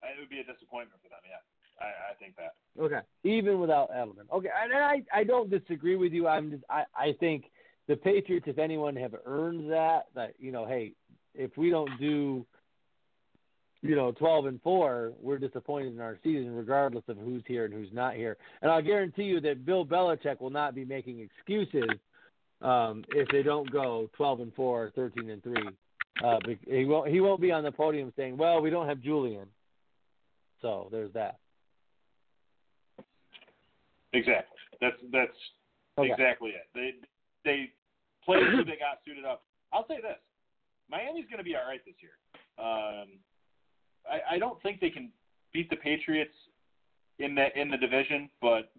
E: it would be a disappointment for them. Yeah, I, I think that.
C: Okay. Even without Edelman. Okay. And I I don't disagree with you. I'm just I, I think the Patriots, if anyone, have earned that. That you know, hey, if we don't do, you know, twelve and four, we're disappointed in our season, regardless of who's here and who's not here. And I'll guarantee you that Bill Belichick will not be making excuses um, if they don't go twelve and four, or 13 and three. Uh, he won't. He won't be on the podium saying, "Well, we don't have Julian." So there's that.
E: Exactly. That's that's
C: Okay.
E: exactly it. They they played who they got suited up. I'll say this: Miami's going to be all right this year. Um, I, I don't think they can beat the Patriots in the in the division, but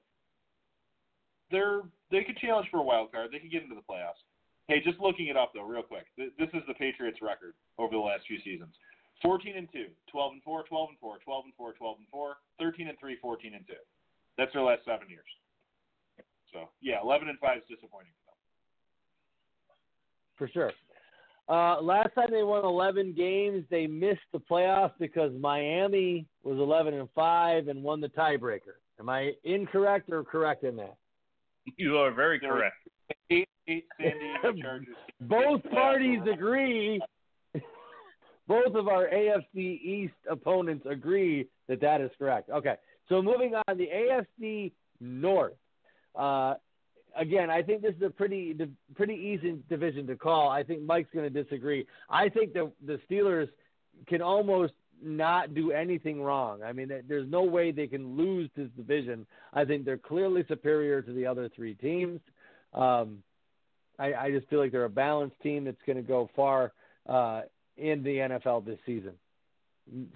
E: they're they could challenge for a wild card. They could get into the playoffs. Hey, just looking it up though, real quick. Th- This is the Patriots' record over the last few seasons: 14 and 2, 12 and 4, 12 and 4, 12 and 4, 12 and 4, 13 and 3, 14 and 2. That's their last seven years. So yeah, 11 and 5 is disappointing for them.
C: for sure. Uh, last time they won 11 games, they missed the playoffs because Miami was 11 and five and won the tiebreaker. Am I incorrect or correct in that?
D: You are very correct.
E: Eight, eight San Diego [LAUGHS] Chargers.
C: Both parties agree. [LAUGHS] Both of our AFC East opponents agree that that is correct. Okay, so moving on, the AFC North. Uh, again, I think this is a pretty pretty easy division to call. I think Mike's going to disagree. I think the the Steelers can almost not do anything wrong. I mean, there's no way they can lose this division. I think they're clearly superior to the other three teams. Um, I, I just feel like they're a balanced team that's going to go far uh, in the NFL this season.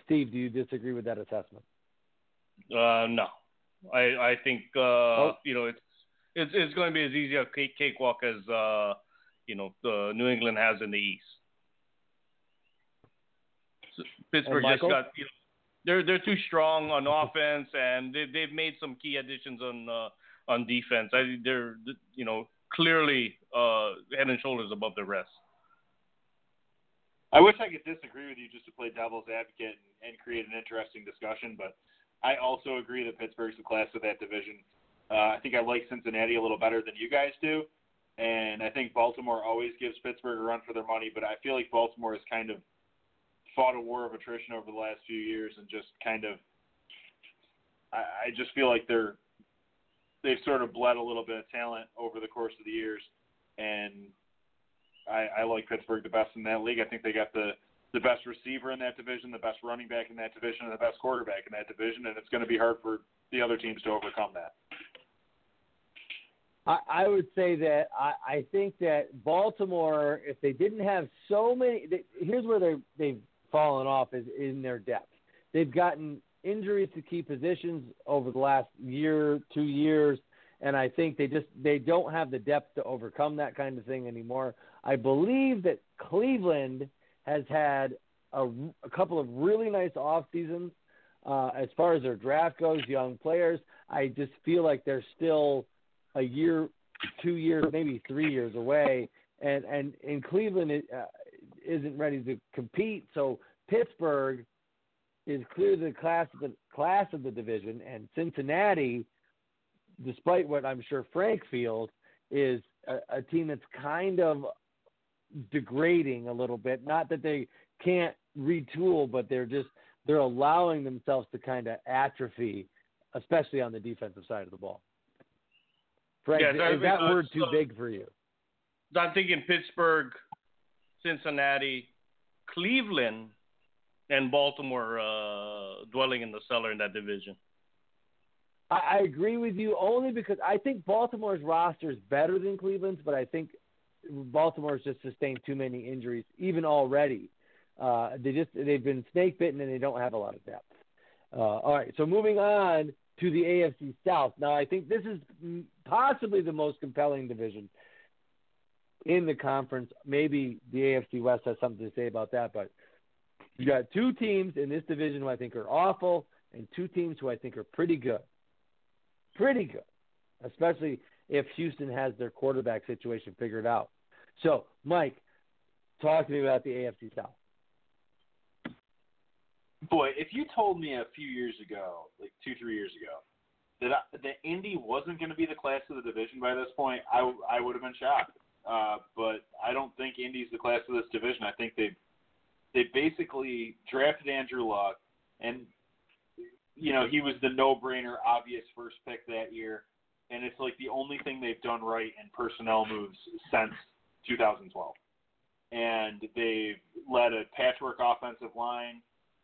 C: Steve, do you disagree with that assessment?
D: Uh, no, I I think uh,
C: Oh.
D: you know it's it's it's going to be as easy a cake, cakewalk as uh, you know the New England has in the East. So Pittsburgh just got you know, they're they're too strong on [LAUGHS] offense and they they've made some key additions on uh, on defense. I they're you know clearly uh, head and shoulders above the rest.
E: I wish I could disagree with you just to play devil's advocate and, and create an interesting discussion, but I also agree that Pittsburgh's the class of that division. Uh, I think I like Cincinnati a little better than you guys do, and I think Baltimore always gives Pittsburgh a run for their money. But I feel like Baltimore has kind of fought a war of attrition over the last few years and just kind of. I, I just feel like they're they've sort of bled a little bit of talent over the course of the years, and I, I like Pittsburgh the best in that league. I think they got the the best receiver in that division, the best running back in that division, and the best quarterback in that division, and it's going to be hard for the other teams to overcome that.
C: I, I would say that I, I think that Baltimore, if they didn't have so many, they, here's where they they've fallen off is in their depth. They've gotten injuries to key positions over the last year, two years, and I think they just they don't have the depth to overcome that kind of thing anymore. I believe that Cleveland has had a, a couple of really nice off seasons uh, as far as their draft goes, young players. I just feel like they're still a year, two years, maybe three years away, and and and Cleveland is, uh, isn't ready to compete. So Pittsburgh is clearly the class of the class of the division, and Cincinnati, despite what I'm sure Frank feels, is a, a team that's kind of degrading a little bit. Not that they can't retool, but they're just they're allowing themselves to kind of atrophy, especially on the defensive side of the ball.
D: Yeah, that-
C: is that
D: uh,
C: word too
D: so-
C: big for you?
D: I'm thinking Pittsburgh, Cincinnati, Cleveland, and Baltimore uh, dwelling in the cellar in that division.
C: I, I agree with you only because I think Baltimore's roster is better than Cleveland's, but I think Baltimore's just sustained too many injuries, even already. Uh, they just they've been snake bitten and they don't have a lot of depth. Uh, all right, so moving on to the AFC South. Now, I think this is possibly the most compelling division in the conference. Maybe the AFC West has something to say about that, but you got two teams in this division who I think are awful, and two teams who I think are pretty good. Pretty good, especially if Houston has their quarterback situation figured out. So, Mike, talk to me about the AFC South.
E: Boy, if you told me a few years ago, like two, three years ago, that I, that Indy wasn't going to be the class of the division by this point, I I would have been shocked. Uh, but I don't think Indy's the class of this division. I think they they basically drafted Andrew Luck, and you know he was the no-brainer, obvious first pick that year, and it's like the only thing they've done right in personnel moves since 2012. And they've led a patchwork offensive line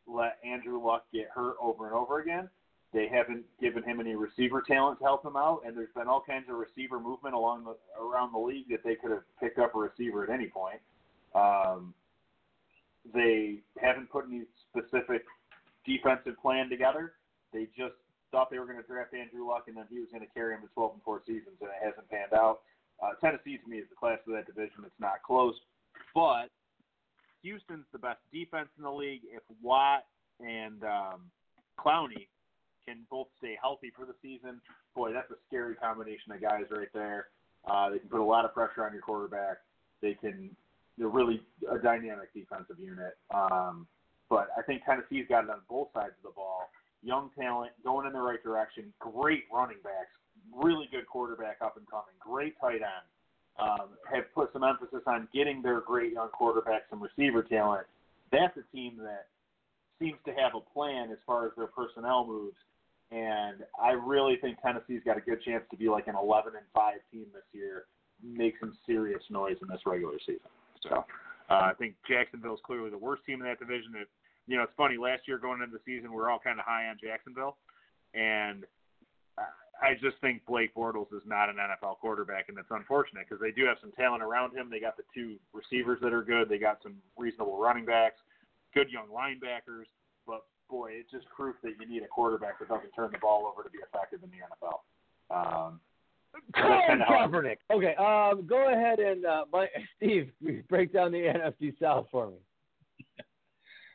E: let Andrew Luck get hurt over and over again. They haven't given him any receiver talent to help him out, and there's been all kinds of receiver movement along the around the league that they could have picked up a receiver at any point. Um, they haven't put any specific defensive plan together. They just thought they were going to draft Andrew Luck, and then he was going to carry him to 12 and four seasons, and it hasn't panned out. Uh, Tennessee to me is the class of that division. It's not close, but Houston's the best defense in the league. If Watt and um, Clowney can both stay healthy for the season, boy, that's a scary combination of guys right there. Uh, they can put a lot of pressure on your quarterback. They can. They're really a dynamic defensive unit. Um, but I think Tennessee's got it on both sides of the ball. Young talent going in the right direction. Great running backs. Really good quarterback up and coming. Great tight end um, have put some emphasis on getting their great young quarterback some receiver talent. That's a team that seems to have a plan as far as their personnel moves, and I really think Tennessee's got a good chance to be like an 11 and five team this year, make some serious noise in this regular season. So uh, I think Jacksonville's clearly the worst team in that division. If you know, it's funny. Last year going into the season, we were all kind of high on Jacksonville, and I just think Blake Bortles is not an NFL quarterback, and it's unfortunate because they do have some talent around him. They got the two receivers that are good. They got some reasonable running backs, good young linebackers. But boy, it's just proof that you need a quarterback that doesn't turn the ball over to be effective in the NFL. Um,
C: Colin Kaepernick. Okay, um, go ahead and uh, [LAUGHS] my, Steve [LAUGHS] break down the [LAUGHS] NFC South for me.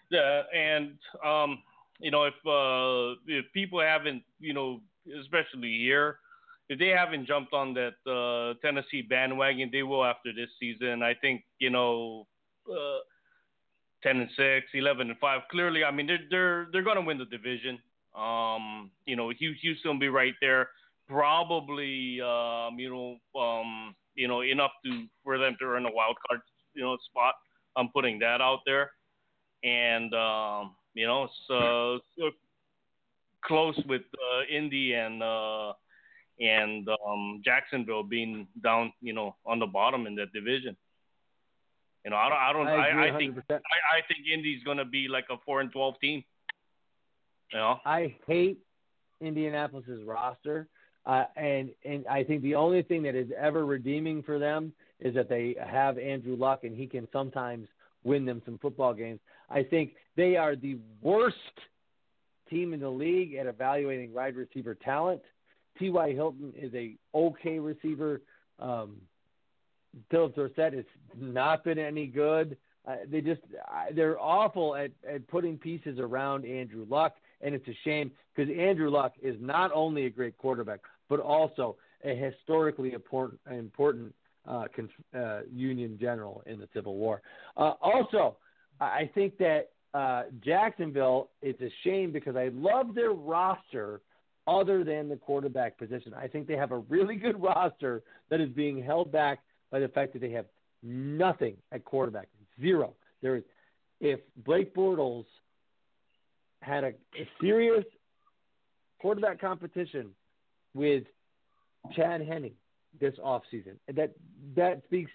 D: Yeah, and um, you know, if uh, if people haven't, you know, especially here, if they haven't jumped on that uh, Tennessee bandwagon, they will after this season. I think you know, uh, ten and six, 11 and five. Clearly, I mean, they're they're they're going to win the division. Um, you know, Houston will be right there. Probably, um, you know, um, you know, enough to for them to earn a wild card, you know, spot. I'm putting that out there and um, you know uh, so close with uh, Indy and uh, and um, Jacksonville being down, you know, on the bottom in that division. You know, I don't, I don't,
C: I
D: I, I think, I, I think Indy's going to be like a four and twelve team. You know,
C: I hate Indianapolis's roster, uh, and and I think the only thing that is ever redeeming for them is that they have Andrew Luck, and he can sometimes win them some football games. I think they are the worst team in the league at evaluating wide receiver talent. T.Y. Hilton is a okay receiver. Um, Phillip Dorsett has not been any good. Uh, they just they're awful at, at putting pieces around Andrew Luck, and it's a shame because Andrew Luck is not only a great quarterback but also a historically important important uh, uh, Union general in the Civil War. Uh, also, I I think that uh, Jacksonville it's a shame because I love their roster other than the quarterback position. I think they have a really good [LAUGHS] roster that is being held back by the fact that they have nothing at quarterback. Zero. There is if Blake Bortles had a, a serious quarterback competition with Chad Henne this offseason, that that speaks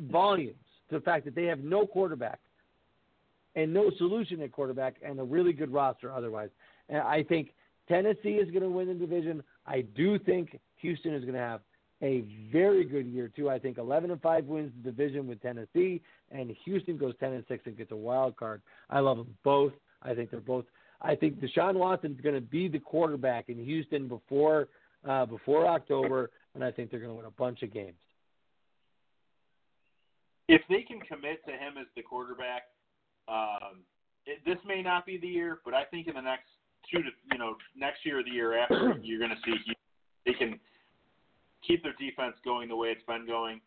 C: volumes to the fact that they have no quarterback and no solution at quarterback and a really good roster otherwise. And I think Tennessee is going to win the division. I do think Houston is going to have a very good year too. I think 11 and 5 wins the division with Tennessee and Houston goes 10 and 6 and gets a wild card. I love them both. I think they're both I think Deshaun Watson is going to be the quarterback in Houston before uh, before October and I think they're going to win a bunch of games.
E: if they can commit to him as the quarterback, um, it, this may not be the year, but I think in the next two to you know next year or the year after, [COUGHS] you're going to see he, they can keep their defense going the way it's been going.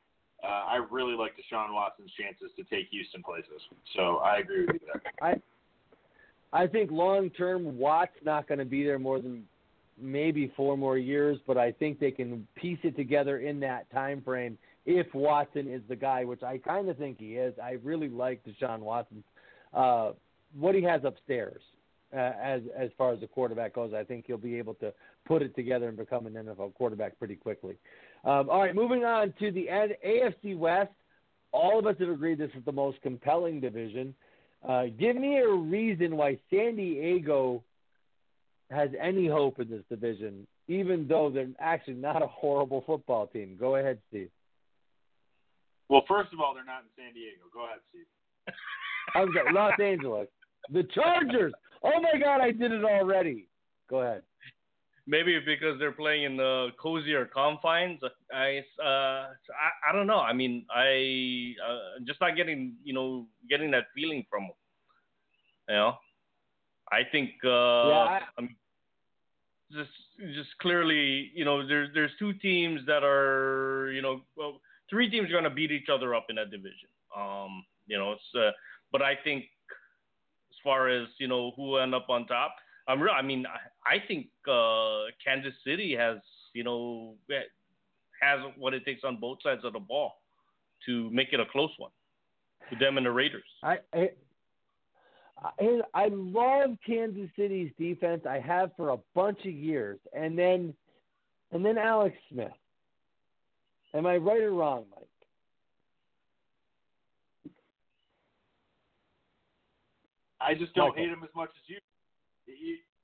E: Uh, I really like Deshaun Watson's chances to take Houston places. So I agree with you there.
C: I I think long term Watt's not going to be there more than maybe four more years, but I think they can piece it together in that time frame if Watson is the guy, which I kind of think he is. I really like Deshaun Watson. Uh, what he has upstairs uh, as as far as the quarterback goes, I think he'll be able to put it together and become an NFL quarterback pretty quickly. Um, all right, moving on to the AFC West. All of us have agreed this is the most compelling division. Uh, give me a reason why San Diego has any hope in this division, even though they're actually not a horrible football team. Go ahead, Steve.
E: Well, first of all, they're not in San Diego. Go ahead, Steve.
C: I'm sorry, Los Angeles. The Chargers. Oh my God, I did it already. Go ahead.
D: maybe because they're playing in the cozier confines. I, uh, I, I don't know. I mean, I uh, just not getting, you know, getting that feeling from them. You know, I think, uh,
C: I-
D: I mean, just, just clearly, you know, there's there's two teams that are, you know, well, three teams are going to beat each other up in that division. Um, you know, it's, uh, but I think far as you know who end up on top, I'm real. I mean, I, I think uh, Kansas City has, you know, has what it takes on both sides of the ball to make it a close one with them and the Raiders.
C: I, I I I love Kansas City's defense. I have for a bunch of years, and then and then Alex Smith. Am I right or wrong, Mike?
E: I just don't
C: Michael.
E: hate him as much as you.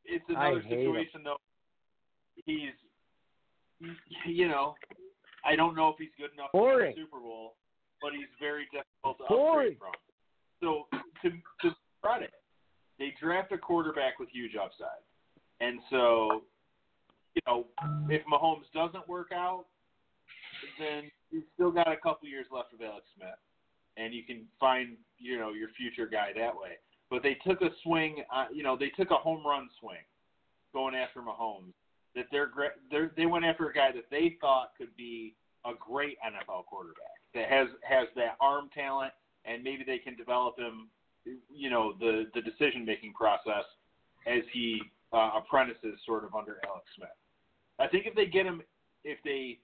E: It's another
C: hate him.
E: situation though. He's, you know, I don't know if he's good enough for the Super Bowl, but he's very difficult to
C: Boring.
E: upgrade from. So to to credit, they draft a quarterback with huge upside, and so you know if Mahomes doesn't work out, then you've still got a couple years left of Alex Smith, and you can find you know your future guy that way. But they took a swing, uh, you know, they took a home run swing going after Mahomes. That they're, they're they went after a guy that they thought could be a great NFL quarterback that has has that arm talent, and maybe they can develop him, you know, the the decision making process as he uh, apprentices sort of under Alex Smith. I think if they get him, if they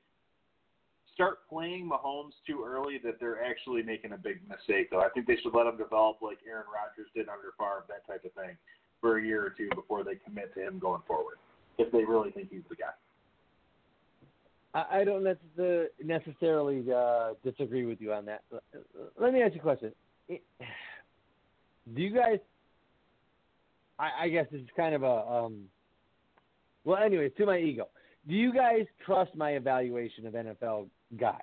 E: start playing Mahomes too early, that they're actually making a big mistake. Though I think they should let him develop like Aaron Rodgers did under Favre, that type of thing, for a year or two before they commit to him going forward. If they really think he's the guy.
C: I, don't necessarily uh, disagree with you on that. Let me ask you a question. [SIGHS] Do you guys? I, I guess this is kind of a. Um, well, anyway, to my ego. Do you guys trust my evaluation of NFL guys?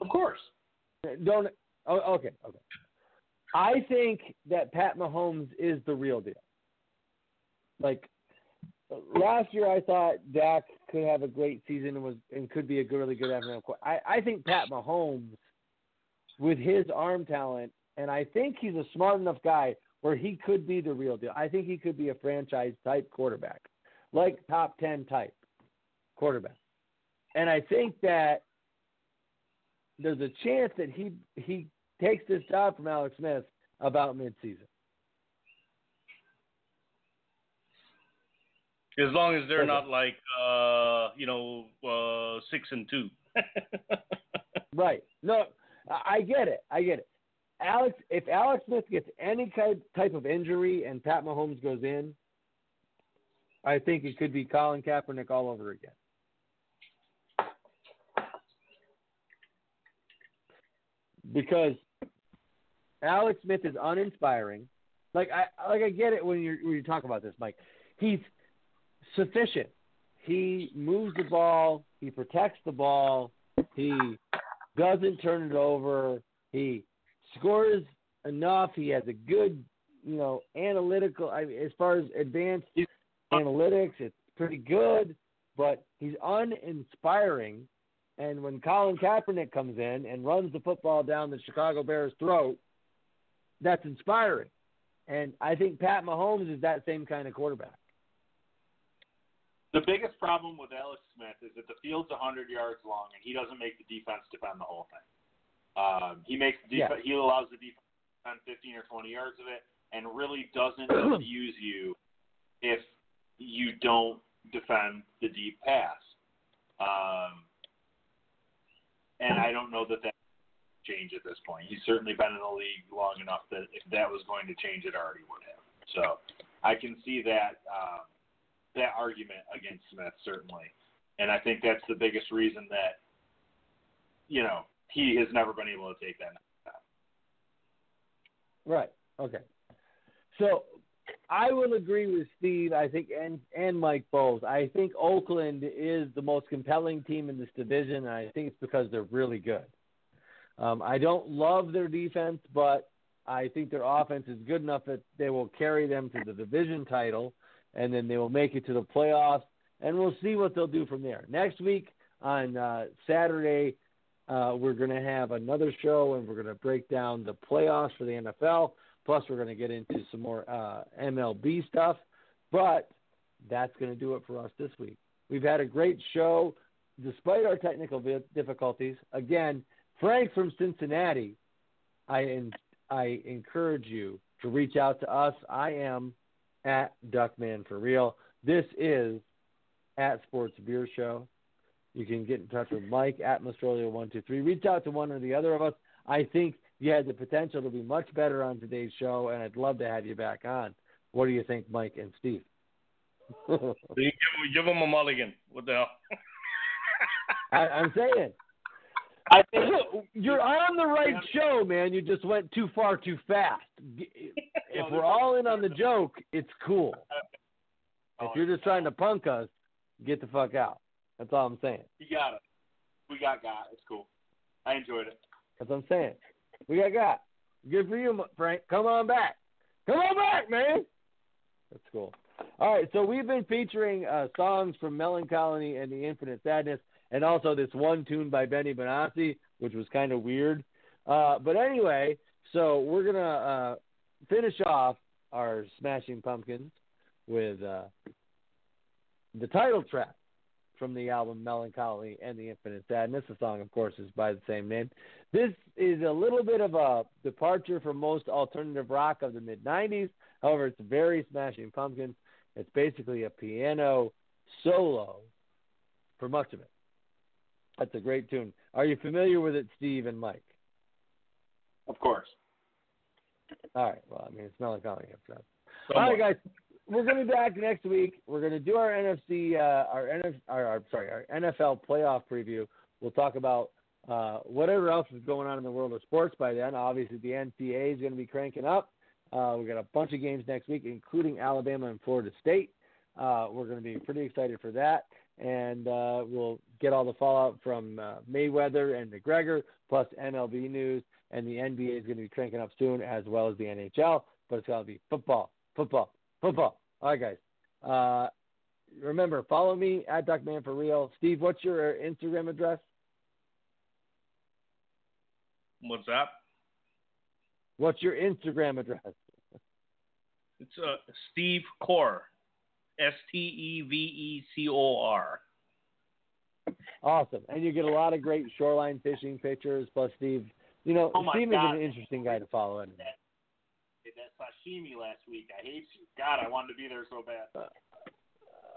E: Of course.
C: Uh, don't. Oh, okay, okay. I think that Pat Mahomes is the real deal. Like last year, I thought Dak could have a great season and was and could be a good, really good NFL. I I think Pat Mahomes, with his arm talent, and I think he's a smart enough guy where he could be the real deal. I think he could be a franchise type quarterback, like top ten type quarterback. And I think that there's a chance that he he takes this job from Alex Smith about midseason.
D: As long as they're
C: Okay.
D: not like uh, you know uh, six and two. [LAUGHS]
C: Right. No, I I get it. I get it. Alex, if Alex Smith gets any kind type of injury and Pat Mahomes goes in, I think it could be Colin Kaepernick all over again. Because Alex Smith is uninspiring. Like I like I get it when you when you talk about this, Mike. He's sufficient. He moves the ball. He protects the ball. He doesn't turn it over. He scores enough. He has a good, you know, analytical. I mean, as far as advanced analytics, it's pretty good. But he's uninspiring. And when Colin Kaepernick comes in and runs the football down the Chicago Bears' throat, that's inspiring. And I think Pat Mahomes is that same kind of quarterback.
E: The biggest problem with Alex Smith is that the field's 100 yards long and he doesn't make the defense defend the whole thing. Um, he makes the
C: Yeah.
E: he allows the defense to defend 15 or 20 yards of it and really doesn't [CLEARS THROAT] use you if you don't defend the deep pass. Um, and I don't know that that change at this point. He's certainly been in the league long enough that if that was going to change, it already would have. So I can see that um, that argument against Smith certainly, and I think that's the biggest reason that you know he has never been able to take that.
C: Right. Okay. So I will agree with Steve. I think and and Mike Bowles. I think Oakland is the most compelling team in this division, and I think it's because they're really good. Um, I don't love their defense, but I think their offense is good enough that they will carry them to the division title, and then they will make it to the playoffs, and we'll see what they'll do from there. Next week on uh, Saturday, uh, we're going to have another show, and we're going to break down the playoffs for the NFL. Plus, we're going to get into some more uh, MLB stuff. But that's going to do it for us this week. We've had a great show despite our technical difficulties. Again, Frank from Cincinnati, I en- I encourage you to reach out to us. I am at Duckman for real. This is at Sports Beer Show. You can get in touch with Mike at Mastrolia123. Reach out to one or the other of us. I think you had the potential to be much better on today's show, and I'd love to have you back on. What do you think, Mike and Steve? [LAUGHS]
D: You give, give him a mulligan. What the hell? [LAUGHS]
C: I, I'm saying.
E: I think
C: You're on the right show, man. You just went too far too fast. If we're all in on the joke, it's cool. If you're just trying to punk us, get the fuck out. That's all I'm saying.
E: you got it. We got got. It's cool. I enjoyed it.
C: That's what I'm saying. We got got. Good for you, Frank. Come on back. Come on back, man. That's cool. All right, so we've been featuring uh, songs from Mellon Collie and the Infinite Sadness, and also this one tune by Benny Benassi, which was kind of weird. Uh, but anyway, so we're gonna uh, finish off our Smashing Pumpkins with uh, the title track from the album Mellon Collie and the Infinite Sadness. The song, of course, is by the same name. This is a little bit of a departure from most alternative rock of the mid 90s. However, it's very Smashing Pumpkins. It's basically a piano solo for much of it. That's a great tune. Are you familiar with it, Steve and Mike?
E: Of course.
C: All right. Well, I mean, it's Melancholy. All right, guys. We're going to be back next week. We're going to do our NFC, uh, our, NF, our, our sorry, our NFL playoff preview. We'll talk about uh, whatever else is going on in the world of sports by then. Obviously, the NCAA is going to be cranking up. Uh, we got a bunch of games next week, including Alabama and Florida State. Uh, we're going to be pretty excited for that, and uh, we'll get all the fallout from uh, Mayweather and McGregor, plus MLB news, and the NBA is going to be cranking up soon, as well as the NHL. But it's to be football, football, football. All right, guys. Uh, remember, follow me at Duckman for real. Steve, what's your Instagram address?
I: What's that?
C: What's your Instagram address? [LAUGHS]
I: It's uh, Steve Core. S T E V E C O R.
C: Awesome. And you get a lot of great shoreline fishing pictures. Plus, Steve, you know,
E: Oh
C: Steve
E: God.
C: is an interesting guy to follow. Anyway.
E: Did that sashimi last week. I hate you. God, I wanted to be there so bad.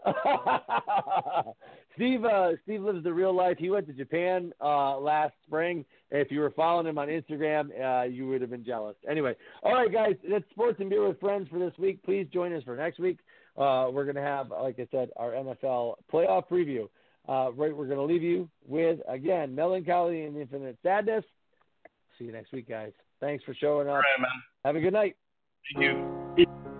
E: [LAUGHS]
C: Steve, uh, Steve lives the real life. He went to Japan uh, last spring. If you were following him on Instagram, uh, you would have been jealous. Anyway, all right, guys, that's Sports and Beer with Friends for this week. Please join us for next week. Uh, we're going to have, like I said, our NFL playoff preview. Uh, right, we're going to leave you with again Mellon Collie and infinite sadness. See you next week, guys. Thanks for showing up.
I: All right, man.
C: Have a good night.
I: Thank you.